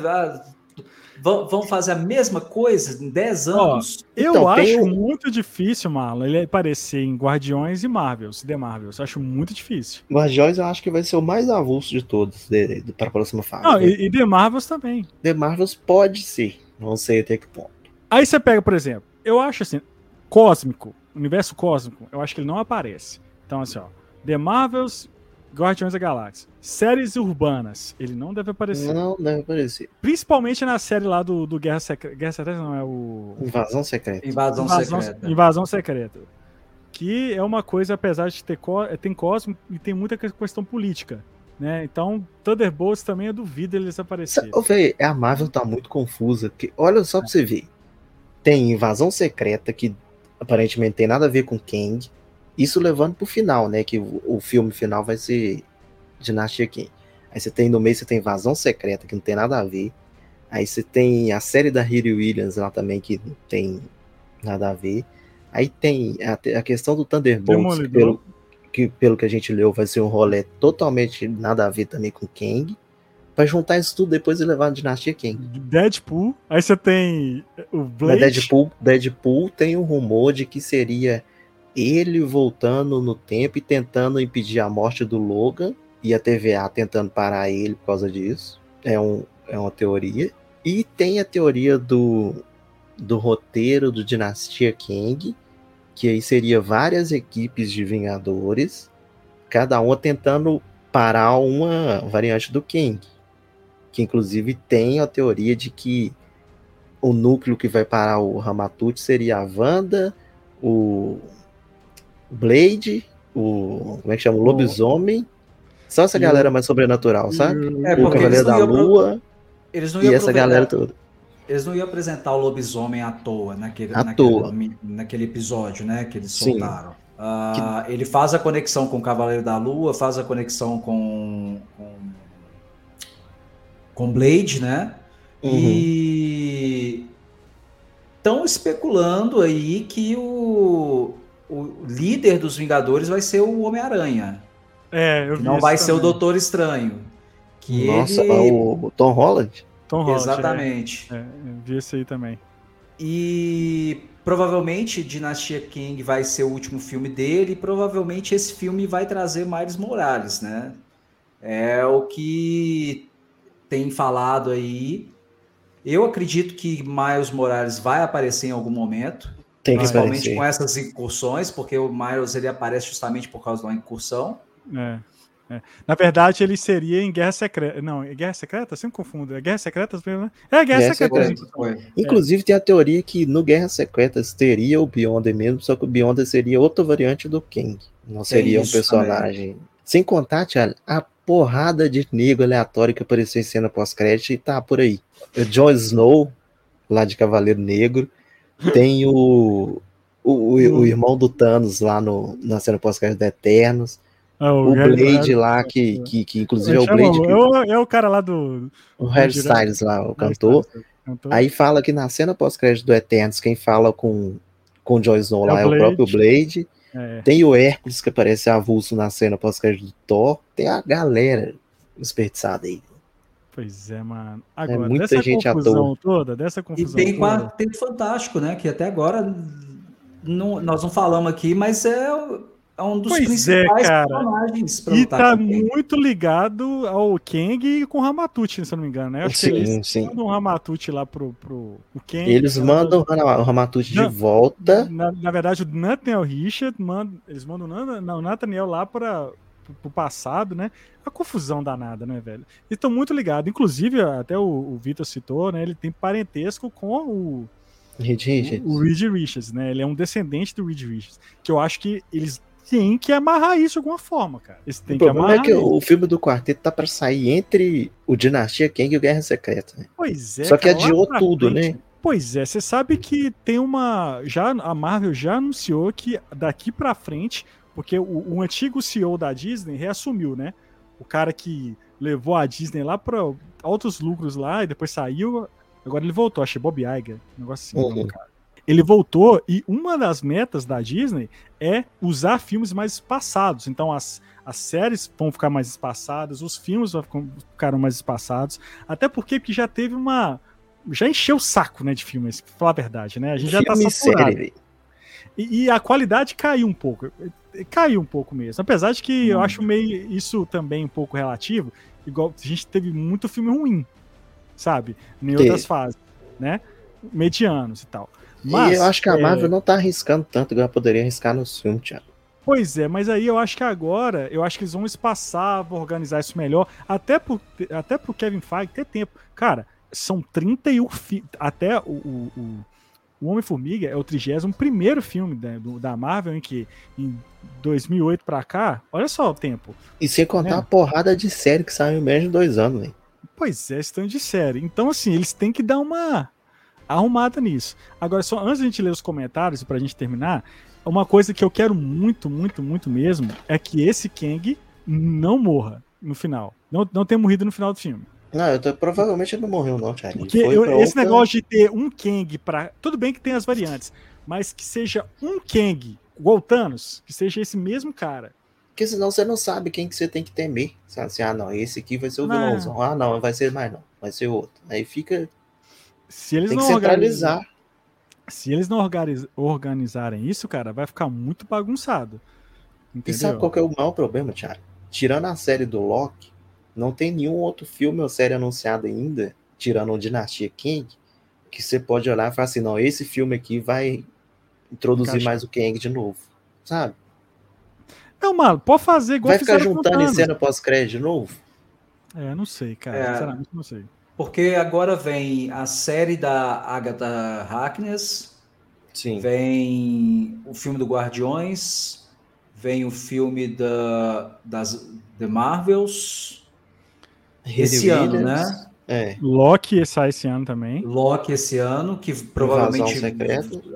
Speaker 3: Ah, vão fazer a mesma coisa em 10 anos.
Speaker 1: Ó, eu então, acho tem... muito difícil, Marlon, ele aparecer em Guardiões e Marvels, The Marvels. Eu acho muito difícil.
Speaker 2: Guardiões eu acho que vai ser o mais avulso de todos para a próxima fase.
Speaker 1: Não, e, e The Marvels também.
Speaker 2: The Marvels pode ser, não sei até que ponto.
Speaker 1: Aí você pega, por exemplo, eu acho assim, Cósmico, universo cósmico, eu acho que ele não aparece. Então, assim, ó, The Marvels, Guardiões da Galáxia. Séries urbanas, ele não deve aparecer.
Speaker 2: Não deve aparecer.
Speaker 1: Principalmente na série lá do, do Guerra Secreta. Guerra Secreta não, é o.
Speaker 2: Invasão Secreta.
Speaker 3: Invasão, Invasão Secreta.
Speaker 1: Invasão Secreta. Que é uma coisa, apesar de ter tem cósmico e tem muita questão política. Né? Então, Thunderbolts também eu duvido eles aparecerem.
Speaker 2: Ô, véio, a Marvel tá muito confusa. Que, olha só pra você ver. Tem Invasão Secreta, que aparentemente tem nada a ver com Kang. Isso levando pro final, né? Que o, filme final vai ser Dinastia Kang. Aí você tem no meio, você tem Invasão Secreta, que não tem nada a ver. Aí você tem a série da Riri Williams lá também, que não tem nada a ver. Aí tem a, a questão do Thunderbolts, que pelo, que pelo que a gente leu, vai ser um rolê totalmente nada a ver também com Kang para juntar isso tudo depois e levar a Dinastia King.
Speaker 1: Deadpool, aí você tem o Blade.
Speaker 2: Mas Deadpool, Deadpool tem um rumor de que seria ele voltando no tempo e tentando impedir a morte do Logan e a TVA tentando parar ele por causa disso. É, um, é uma teoria. E tem a teoria do, do roteiro do Dinastia King, que aí seria várias equipes de Vingadores, cada uma tentando parar uma variante do King que inclusive tem a teoria de que o núcleo que vai parar o Ramatut seria a Wanda, o Blade, o. Como é que chama? O Lobisomem. Só essa galera mais sobrenatural, sabe?
Speaker 3: É, o Cavaleiro da Lua.
Speaker 2: Eles não e essa galera toda.
Speaker 3: Eles não iam apresentar o lobisomem à toa naquele,
Speaker 2: à
Speaker 3: naquele,
Speaker 2: toa.
Speaker 3: naquele episódio, né? Que eles soltaram. Uh, que... Ele faz a conexão com o Cavaleiro da Lua, faz a conexão com, com com Blade, né? Uhum. E estão especulando aí que o, o líder dos Vingadores vai ser o Homem-Aranha.
Speaker 1: É, eu vi
Speaker 3: Não vai também. ser o Doutor Estranho. Que
Speaker 2: Nossa,
Speaker 3: ele...
Speaker 2: o Tom Holland?
Speaker 1: Tom Holland.
Speaker 3: Exatamente.
Speaker 1: É, é, eu vi esse aí também.
Speaker 3: E provavelmente Dinastia King vai ser o último filme dele, e provavelmente esse filme vai trazer Miles Morales, né? É o que tem falado aí. Eu acredito que Miles Morales vai aparecer em algum momento.
Speaker 2: Tem
Speaker 3: principalmente
Speaker 2: aparecer.
Speaker 3: com essas incursões, porque o Miles ele aparece justamente por causa de uma incursão.
Speaker 1: É. É. Na verdade, ele seria em Guerra Secreta. Não, é Guerra Secreta? Eu sempre confundo. É Guerra Secreta mesmo, né? É Guerra, Guerra Secreta. Secreta.
Speaker 2: Inclusive, tem a teoria que no Guerra Secretas teria o Beyonder mesmo, só que o Beyonder seria outra variante do King. Não seria um personagem. Também. Sem contar, Thiago, a porrada de nego aleatório que apareceu em cena pós-crédito e tá por aí. O Jon Snow, lá de Cavaleiro Negro. Tem o, o, o, o irmão do Thanos lá no, na cena pós-crédito da Eternos. Ah, o, o Blade lá, que, que, que inclusive é o Blade. Que... É,
Speaker 1: o, é o cara lá do.
Speaker 2: O Harry Styles lá, o cantor. Aí fala que na cena pós-crédito do Eternos, quem fala com, com o Jon Snow é lá é o, é o próprio Blade. É. Tem o Hércules que aparece avulso na cena pós-crédito do Thor. Tem a galera desperdiçada aí.
Speaker 1: Pois é, mano. É agora, é muita dessa gente confusão toda, dessa confusão
Speaker 3: E tem
Speaker 1: toda...
Speaker 3: Quarteto Fantástico, né? Que até agora não, nós não falamos aqui, mas é, é um dos
Speaker 1: pois é, principais é, personagens. E tá muito ligado ao Kang e com o Ramatuti, se eu não me engano, né? Acho sim, que eles sim. mandam o Ramatuti lá pro, pro o
Speaker 2: Kang. Eles mandam o Ramatuti de volta.
Speaker 1: Na, na, verdade, o Nathaniel Richard, manda, eles mandam o Nathaniel lá para pro passado, né? A confusão danada, né, velho? E estão muito ligados. Inclusive, até o, o Vitor citou, né? Ele tem parentesco com o.
Speaker 2: Reed Richards.
Speaker 1: O, o Reed Richards, né? Ele é um descendente do Reed Richards. Que eu acho que eles têm que amarrar isso de alguma forma, cara. Eles têm
Speaker 2: o
Speaker 1: que
Speaker 2: problema é que o filme do quarteto tá para sair entre o Dinastia Kang e o Guerra Secreta. Né?
Speaker 1: Pois é.
Speaker 2: Só que adiou tudo, frente, né?
Speaker 1: Pois é, você sabe que tem uma. Já a Marvel já anunciou que daqui para frente porque o, o, antigo CEO da Disney reassumiu, né? O cara que levou a Disney lá para altos lucros lá e depois saiu. Agora ele voltou, achei Bob Iger, um negócio assim, uhum. cara. Ele voltou e uma das metas da Disney é usar filmes mais espaçados. Então as, as séries vão ficar mais espaçadas, os filmes vão ficar mais espaçados. Até porque, porque já teve uma. Já encheu o saco, né, de filmes, pra falar a verdade, né? A gente já tá saturado. Série, e, e, a qualidade caiu um pouco. Caiu um pouco mesmo. Apesar de que hum. eu acho meio isso também um pouco relativo. Igual a gente teve muito filme ruim, sabe? Em outras fases, né? Medianos e tal.
Speaker 2: Mas, e eu acho que a Marvel é... não tá arriscando tanto que ela poderia arriscar nos filmes, Thiago.
Speaker 1: Pois é, mas aí eu acho que agora, eu acho que eles vão espaçar, vão organizar isso melhor, até pro, até pro Kevin Feige ter tempo. Cara, são 31 filmes, até o, o, o o Homem-Formiga é o 31 filme da, do, da Marvel, em que em 2008 pra cá, olha só o tempo.
Speaker 2: E sem contar né? a porrada de série que saiu em menos de dois anos, hein?
Speaker 1: Pois é, estão de série. Então, assim, eles têm que dar uma arrumada nisso. Agora, só antes de a gente ler os comentários, pra gente terminar, uma coisa que eu quero muito, muito, muito mesmo é que esse Kang não morra no final. Não, não tenha morrido no final do filme.
Speaker 2: Não, eu tô, provavelmente ele não morreu, não, Thiago.
Speaker 1: Porque eu, esse outra... negócio de ter um Kang para Tudo bem que tem as variantes, mas que seja um Kang, igual Thanos, que seja esse mesmo cara.
Speaker 2: Porque senão você não sabe quem que você tem que temer. Sabe assim, ah, não, esse aqui vai ser o vilãozão. Ah, não, vai ser mais não, vai ser outro. Aí fica.
Speaker 1: Se eles
Speaker 2: tem
Speaker 1: não
Speaker 2: que centralizar.
Speaker 1: Se eles não organizarem isso, cara, vai ficar muito bagunçado.
Speaker 2: Entendeu? E sabe qual que é o maior problema, Thiago? Tirando a série do Loki, não tem nenhum outro filme ou série anunciado ainda, tirando o Dinastia King, que você pode olhar e falar assim, não, esse filme aqui vai introduzir Encaixa. mais o Kang de novo, sabe?
Speaker 1: Não, mano, pode fazer igual
Speaker 2: Vai ficar juntando em cena pós-crédito de novo?
Speaker 1: É, não sei, cara. É, Sinceramente, não sei.
Speaker 3: Porque agora vem a série da Agatha Harkness,
Speaker 2: Sim.
Speaker 3: vem o filme do Guardiões, vem o filme da, das The Marvels, esse ano, né?
Speaker 1: É. Loki sai esse ano também.
Speaker 3: Loki esse ano, que provavelmente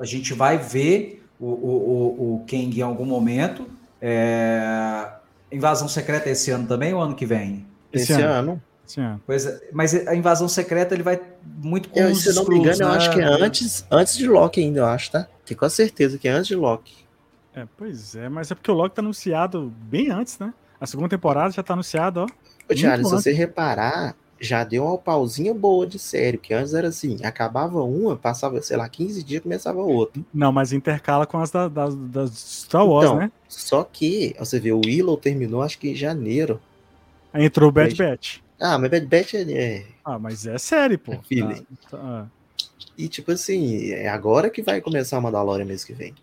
Speaker 3: a gente vai ver o, o, o, o Kang em algum momento. É... Invasão Secreta esse ano também ou ano que vem?
Speaker 2: Esse, esse ano. ano.
Speaker 3: Sim. Pois é, mas a invasão secreta ele vai muito
Speaker 2: com eu, Se não me engano, né? eu acho que é antes, antes de Loki ainda, eu acho, tá? Tenho quase certeza que é antes de Loki.
Speaker 1: É, pois é, mas é porque o Loki tá anunciado bem antes, né? A segunda temporada já tá anunciada, ó.
Speaker 2: Ô, Thiago, se você reparar, já deu uma pausinha boa de série, que antes era assim, acabava uma, passava, sei lá, 15 dias, começava outra.
Speaker 1: Não, mas intercala com as da, da, das Star Wars, então, né?
Speaker 2: Só que, você vê, o Willow terminou acho que em janeiro.
Speaker 1: Aí entrou o Bad Batch.
Speaker 2: Ah, mas Bad Batch é... é
Speaker 1: ah, mas é série, pô. É
Speaker 2: tá, tá. E tipo assim, é agora que vai começar a Mandalorian mês que vem.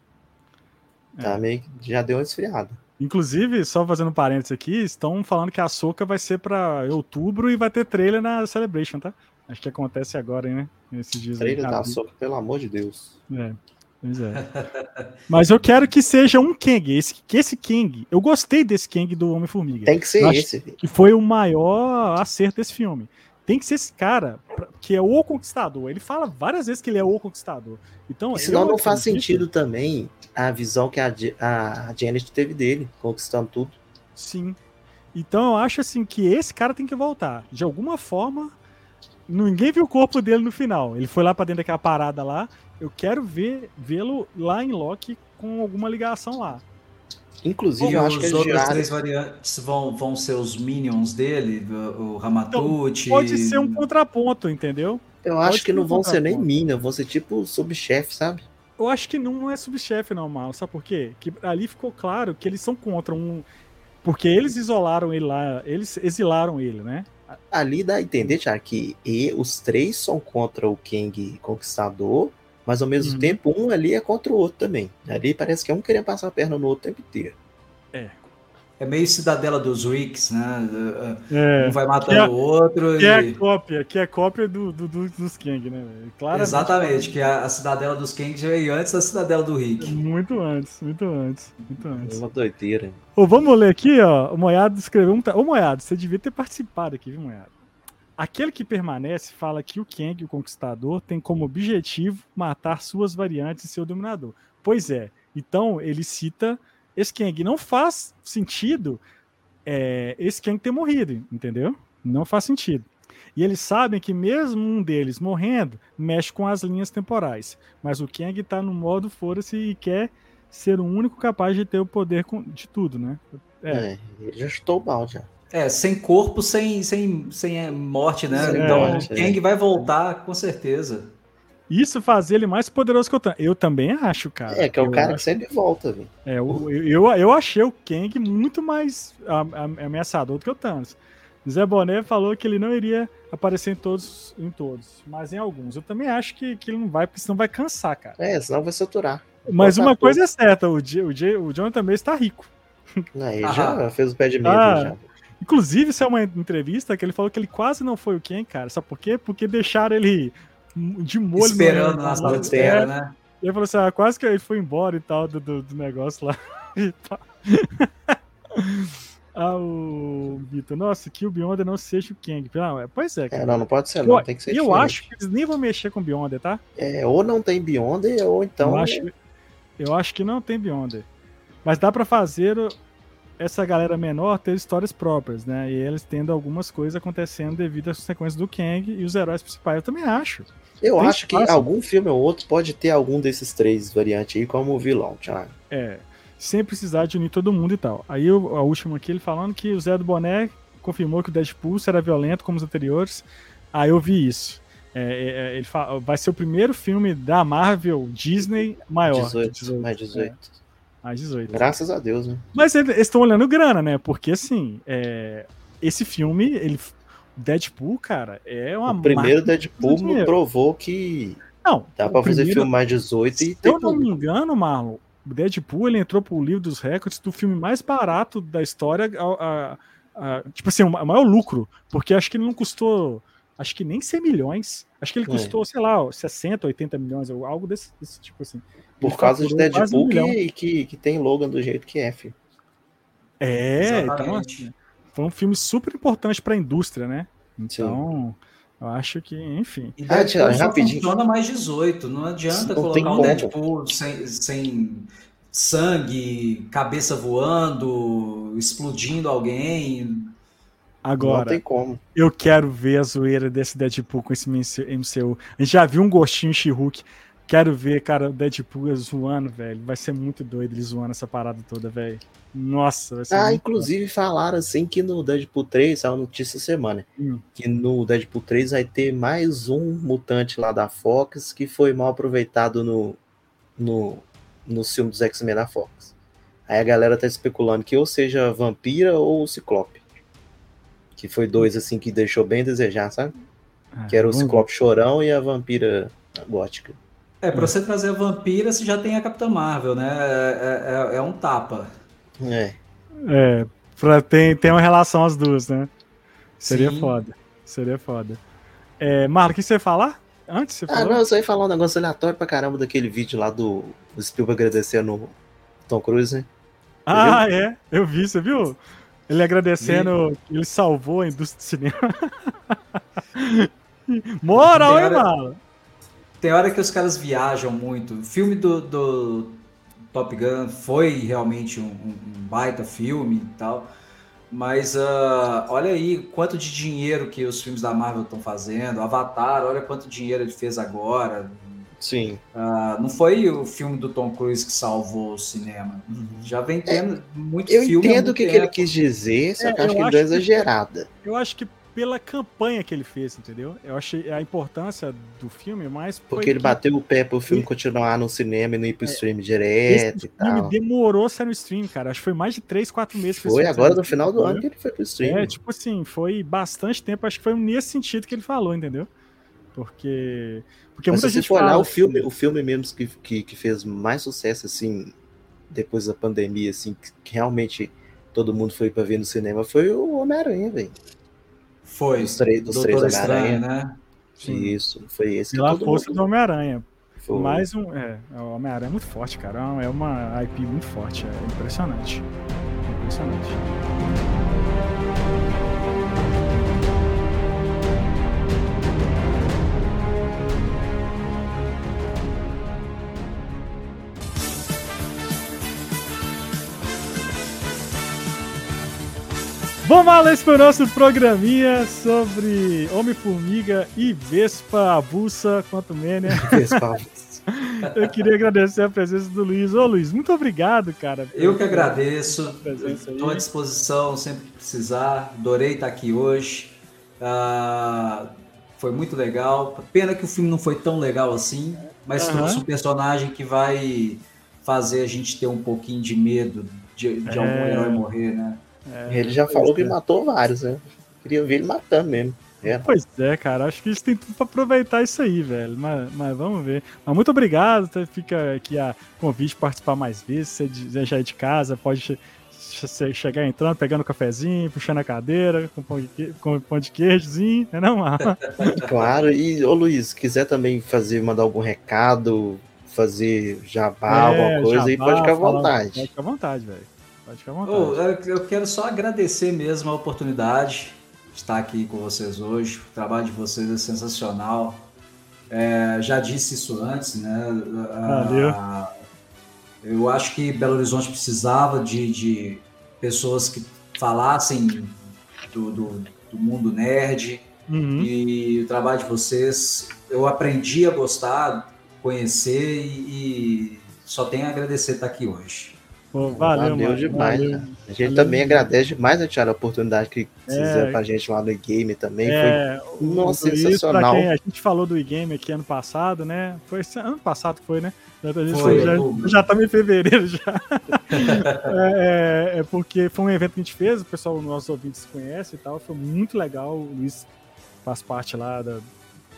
Speaker 2: Tá é. meio que já deu uma esfriada.
Speaker 1: Inclusive, só fazendo parênteses aqui, estão falando que a Soca vai ser para outubro e vai ter trailer na Celebration, tá? Acho que acontece agora, né? Nesses dias.
Speaker 2: Trailer da Soca, pelo amor de Deus.
Speaker 1: É. Pois é. Mas eu quero que seja um Kang. Esse, que esse Kang. Eu gostei desse Kang do Homem-Formiga.
Speaker 2: Tem que ser esse.
Speaker 1: Que foi o maior acerto desse filme. Tem que ser esse cara que é o conquistador. Ele fala várias vezes que ele é o conquistador. Então,
Speaker 2: senão não faz sentido também a visão que a, a Janet teve dele, conquistando tudo.
Speaker 1: Sim. Então eu acho assim que esse cara tem que voltar. De alguma forma, ninguém viu o corpo dele no final. Ele foi lá para dentro daquela parada lá. Eu quero ver vê-lo lá em Loki com alguma ligação lá.
Speaker 3: Inclusive, eu acho que os outros três variantes vão, vão ser os minions dele, o Ramatucci.
Speaker 1: Então, pode ser um contraponto, entendeu?
Speaker 2: Eu
Speaker 1: pode
Speaker 2: acho que não vão ser nem minions, vão ser tipo subchefe, sabe?
Speaker 1: Eu acho que não é subchefe, não, mal. Sabe por quê? Que ali ficou claro que eles são contra um. Porque eles isolaram ele lá, eles exilaram ele, né?
Speaker 2: Ali dá a entender, Tiago, que e, os três são contra o Kang Conquistador mas ao mesmo uhum. tempo, um ali é contra o outro também. Ali parece que é um querendo passar a perna no outro o tempo inteiro.
Speaker 3: É. É meio cidadela dos Ricks, né? É. Um vai matando é, o outro.
Speaker 1: Que é e... é cópia, que é cópia do, do, do dos Kang, né?
Speaker 3: Claramente, Exatamente, que a, a cidadela dos Kang veio antes da cidadela do Rick.
Speaker 1: Muito antes, muito antes, muito antes.
Speaker 2: É uma doideira.
Speaker 1: Ô, vamos ler aqui, ó. O Moiado escreveu um. Ô, Moiado, você devia ter participado aqui, viu, Moiado? Aquele que permanece fala que o Kang, o Conquistador, tem como objetivo matar suas variantes e seu dominador. Pois é, então ele cita esse Kang. Não faz sentido é, esse Kang ter morrido, entendeu? Não faz sentido. E eles sabem que mesmo um deles morrendo, mexe com as linhas temporais. Mas o Kang está no modo fora-se e quer ser o único capaz de ter o poder de tudo, né?
Speaker 2: É, é já estou mal já.
Speaker 3: É, sem corpo, sem, sem, sem morte, né? Então morte, o Kang é. vai voltar com certeza.
Speaker 1: Isso faz ele mais poderoso que o Thanos. Eu também acho, cara.
Speaker 2: É, que é o
Speaker 1: eu
Speaker 2: cara acho... que sempre volta, velho.
Speaker 1: É, eu, eu, eu achei o Kang muito mais ameaçador do que o Thanos. Zé Boné falou que ele não iria aparecer em todos, em todos, mas em alguns. Eu também acho que, que ele não vai, porque senão vai cansar, cara.
Speaker 2: É, senão vai saturar.
Speaker 1: Mas uma coisa é certa, o, o, o John também está rico.
Speaker 2: Não, ele ah, já fez o pé de medo ah, já.
Speaker 1: Inclusive, isso é uma entrevista que ele falou que ele quase não foi o quem, cara. Sabe por quê? Porque deixaram ele de molho.
Speaker 3: Esperando na sala de espera, né?
Speaker 1: E ele falou assim: ah, quase que ele foi embora e tal do, do, do negócio lá. ah, o Vitor, nossa, que o Beyonder não seja o Kang. Não, é, pois é.
Speaker 2: Cara. É, não, não pode ser, não. Eu, tem que ser.
Speaker 1: E eu acho que eles nem vão mexer com o Beyonder, tá?
Speaker 2: É, ou não tem Beyonder, ou então.
Speaker 1: Eu acho, eu acho que não tem Beyonder. Mas dá para fazer essa galera menor ter histórias próprias, né? E eles tendo algumas coisas acontecendo devido às sequências do Kang e os heróis principais. Eu também acho.
Speaker 2: Eu Tem acho espaço. que algum filme ou outro pode ter algum desses três variantes aí como vilão, Thiago.
Speaker 1: É, sem precisar de unir todo mundo e tal. Aí a última aqui, ele falando que o Zé do Boné confirmou que o Deadpool será violento como os anteriores. Aí eu vi isso. É, é, é ele fala, vai ser o primeiro filme da Marvel Disney maior.
Speaker 2: 18, 18 mais 18. É.
Speaker 1: Mais 18.
Speaker 2: Graças a Deus, né?
Speaker 1: Mas eles estão olhando grana, né? Porque assim, é... esse filme, ele. Deadpool, cara, é uma.
Speaker 2: O primeiro Deadpool me provou que.
Speaker 1: Não.
Speaker 2: Dá pra fazer filme mais 18 e.
Speaker 1: Se eu não me engano, Marlon, o Deadpool ele entrou pro livro dos recordes do filme mais barato da história. A, a, a, tipo assim, o maior lucro. Porque acho que ele não custou. Acho que nem 100 milhões. Acho que ele é. custou, é. sei lá, 60, 80 milhões, ou algo desse, desse tipo assim.
Speaker 2: Por causa de Deadpool um que, que, que, tem Logan do jeito que é, filho.
Speaker 1: É, então, foi um filme super importante para a indústria, né? Então, Sim. eu acho que, enfim.
Speaker 3: E ah, Deadpool ah, só rapidinho. funciona mais 18. Não adianta não colocar um Deadpool sem, sem sangue, cabeça voando, explodindo alguém.
Speaker 1: Agora, não tem como. eu quero ver a zoeira desse Deadpool com esse MCU. A gente já viu um gostinho She-Hulk. Quero ver, cara, o Deadpool zoando, velho. Vai ser muito doido ele zoando essa parada toda, velho. Nossa, vai ser
Speaker 2: Ah, inclusive bom. falaram assim que no Deadpool 3, saiu notícia semana, hum. que no Deadpool 3 vai ter mais um mutante lá da Fox que foi mal aproveitado no, no, no filme dos X-Men da Fox. Aí a galera tá especulando que ou seja Vampira ou Ciclope. Que foi dois assim que deixou bem a desejar, sabe? Ah, que era o Ciclope chorão e a Vampira gótica.
Speaker 3: É, pra você trazer a vampira, você já tem a Capitã Marvel, né? É, é, é um tapa.
Speaker 2: É.
Speaker 1: É, pra, tem, tem uma relação as duas, né? Seria Sim. foda. Seria foda. É, Marco, o que você ia falar? Antes você
Speaker 2: Ah, não, eu só ia falar um negócio aleatório pra caramba daquele vídeo lá do, do Spielberg agradecendo o Tom Cruise, né?
Speaker 1: Ah, viu? é. Eu vi, você viu? Ele agradecendo, Vi. ele salvou a indústria do cinema. Moral, hein, mano?
Speaker 3: tem hora que os caras viajam muito. O filme do, do Top Gun foi realmente um, um, baita filme e tal. Mas uh, olha aí quanto de dinheiro que os filmes da Marvel estão fazendo. Avatar, olha quanto dinheiro ele fez agora.
Speaker 2: Sim.
Speaker 3: Uh, não foi o filme do Tom Cruise que salvou o cinema. Uhum. Já vem tendo é, muito
Speaker 2: eu
Speaker 3: filme.
Speaker 2: Eu entendo o que, que, ele quis dizer, só é, que acho que ele deu exagerada.
Speaker 1: Eu acho que pela campanha que ele fez, entendeu? Eu achei a importância do filme mais.
Speaker 2: Porque ele
Speaker 1: que...
Speaker 2: bateu o pé pro filme continuar no cinema e não ir pro é, stream direto e tal.
Speaker 1: filme demorou a sair no stream, cara. Acho que foi mais de 3, 4 meses.
Speaker 2: Foi agora no final do ano que ele foi pro stream.
Speaker 1: É, tipo assim, foi bastante tempo. Acho que foi nesse sentido que ele falou, entendeu? Porque. Porque
Speaker 2: Mas
Speaker 1: muita
Speaker 2: se
Speaker 1: gente
Speaker 2: for olhar o filme, o filme mesmo que, que, que fez mais sucesso, assim, depois da pandemia, assim, que realmente todo mundo foi para ver no cinema, foi o Homem-Aranha, velho.
Speaker 3: Foi.
Speaker 2: Dos, três, dos três Homem-Aranha. Né? Isso, foi esse.
Speaker 1: Pela força do Homem-Aranha. Mais um. É, o Homem-Aranha é muito forte, cara. É uma IP muito forte. É impressionante. É impressionante. Vamos lá, esse foi o nosso programinha sobre Homem-Formiga e Vespa Abusa, quanto menos. Vespa Eu queria agradecer a presença do Luiz. Ô Luiz, muito obrigado, cara.
Speaker 3: Eu que agradeço. Estou à disposição sempre que precisar. Adorei estar aqui hoje. Uh, foi muito legal. Pena que o filme não foi tão legal assim, mas uhum. trouxe um personagem que vai fazer a gente ter um pouquinho de medo de, de é... algum herói morrer, né?
Speaker 2: É, ele já falou que é. matou vários, né? Queria ver ele matando mesmo.
Speaker 1: É. Pois é, cara, acho que eles têm tudo pra aproveitar isso aí, velho. Mas, mas vamos ver. Mas muito obrigado, tá? fica aqui a convite para participar mais vezes. Se você já é de casa, pode che chegar entrando, pegando um cafezinho, puxando a cadeira, com pão de, com pão de queijozinho, é não,
Speaker 2: Claro, e ô Luiz, quiser também fazer, mandar algum recado, fazer jabá, é, alguma coisa, jabá, aí pode ficar à vontade.
Speaker 1: Pode ficar à vontade, velho. Pode ficar à
Speaker 3: vontade. Oh, eu quero só agradecer mesmo a oportunidade de estar aqui com vocês hoje. O trabalho de vocês é sensacional. É, já disse isso antes, né?
Speaker 1: Valeu.
Speaker 3: eu acho que Belo Horizonte precisava de, de pessoas que falassem do, do, do mundo nerd. Uhum. E o trabalho de vocês, eu aprendi a gostar, conhecer e, e só tenho a agradecer estar aqui hoje.
Speaker 2: Pô, valeu, valeu mano, demais. Valeu. A gente valeu. também agradece demais, né, Tiago, a oportunidade que vocês é, fizeram pra gente lá no e-game também.
Speaker 1: É, foi nossa, sensacional. Quem, a gente falou do e-game aqui ano passado, né? Foi ano passado foi, né? Foi, já, já estamos em fevereiro já. é, é, é, porque foi um evento que a gente fez, o pessoal, nossos ouvintes conhece e tal. Foi muito legal. O Luiz faz parte lá da,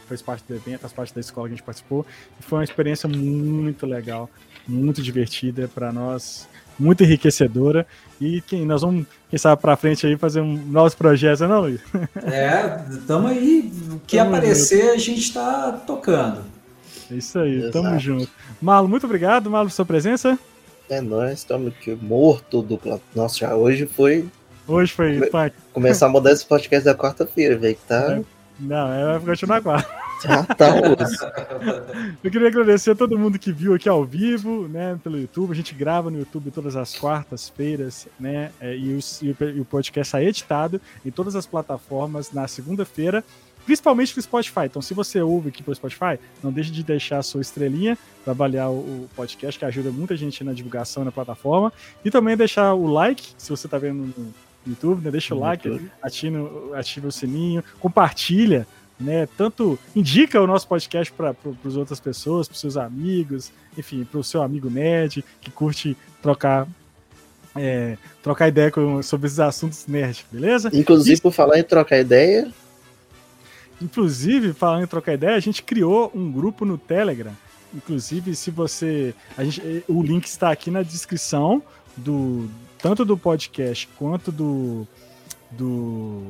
Speaker 1: fez parte do evento, faz parte da escola que a gente participou. E foi uma experiência muito legal, muito divertida para nós muito enriquecedora. E quem, nós vamos, quem sabe, para frente aí fazer um, novos projetos, não, Luiz?
Speaker 3: É, estamos aí. O que tamo aparecer, junto. a gente está tocando.
Speaker 1: É isso aí, Exato. tamo junto. Malo, muito obrigado, Malo, por sua presença.
Speaker 2: É nós, estamos aqui morto do Nossa, já hoje foi.
Speaker 1: Hoje foi.
Speaker 2: Come... Começar a mudar esse podcast da quarta-feira, velho. Tá...
Speaker 1: É. Não, é, vai continuar quarta.
Speaker 2: Já tá
Speaker 1: Eu queria agradecer a todo mundo que viu aqui ao vivo, né, pelo YouTube. A gente grava no YouTube todas as quartas-feiras, né, é, e, os, e, o, podcast sai editado em todas as plataformas na segunda-feira, principalmente no Spotify. Então, se você ouve aqui pelo Spotify, não deixe de deixar a sua estrelinha para avaliar o, o, podcast, que ajuda muita gente na divulgação na plataforma. E também deixar o like, se você está vendo no YouTube, né, deixa o like, ativa, ativa o sininho, compartilha né? Tanto indica o nosso podcast para as outras pessoas, para seus amigos, enfim, para o seu amigo nerd que curte trocar é, trocar ideia com, sobre esses assuntos nerd, beleza?
Speaker 2: Inclusive, e, por falar em trocar ideia.
Speaker 1: Inclusive, falando em trocar ideia, a gente criou um grupo no Telegram. Inclusive, se você. A gente, o link está aqui na descrição do tanto do podcast quanto do. do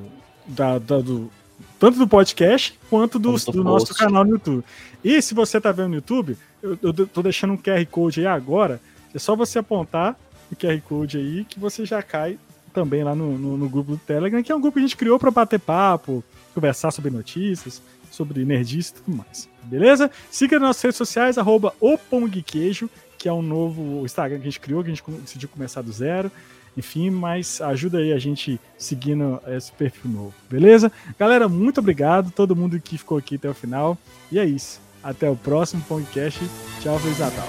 Speaker 1: da, da, do, tanto do podcast quanto do, do nosso canal no YouTube. E se você tá vendo no YouTube, eu, eu tô deixando um QR Code aí agora. É só você apontar o QR Code aí que você já cai também lá no, no, no grupo do Telegram, que é um grupo que a gente criou para bater papo, conversar sobre notícias, sobre nerdice e tudo mais. Beleza? Siga nas nossas redes sociais, arroba que é um novo Instagram que a gente criou, que a gente decidiu começar do zero. Enfim, mas ajuda aí a gente seguindo esse perfil novo, beleza? Galera, muito obrigado, todo mundo que ficou aqui até o final. E é isso. Até o próximo podcast. Tchau, Feliz Natal.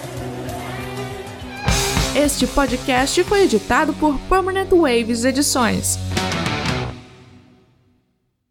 Speaker 5: Este podcast foi editado por Permanent Waves Edições.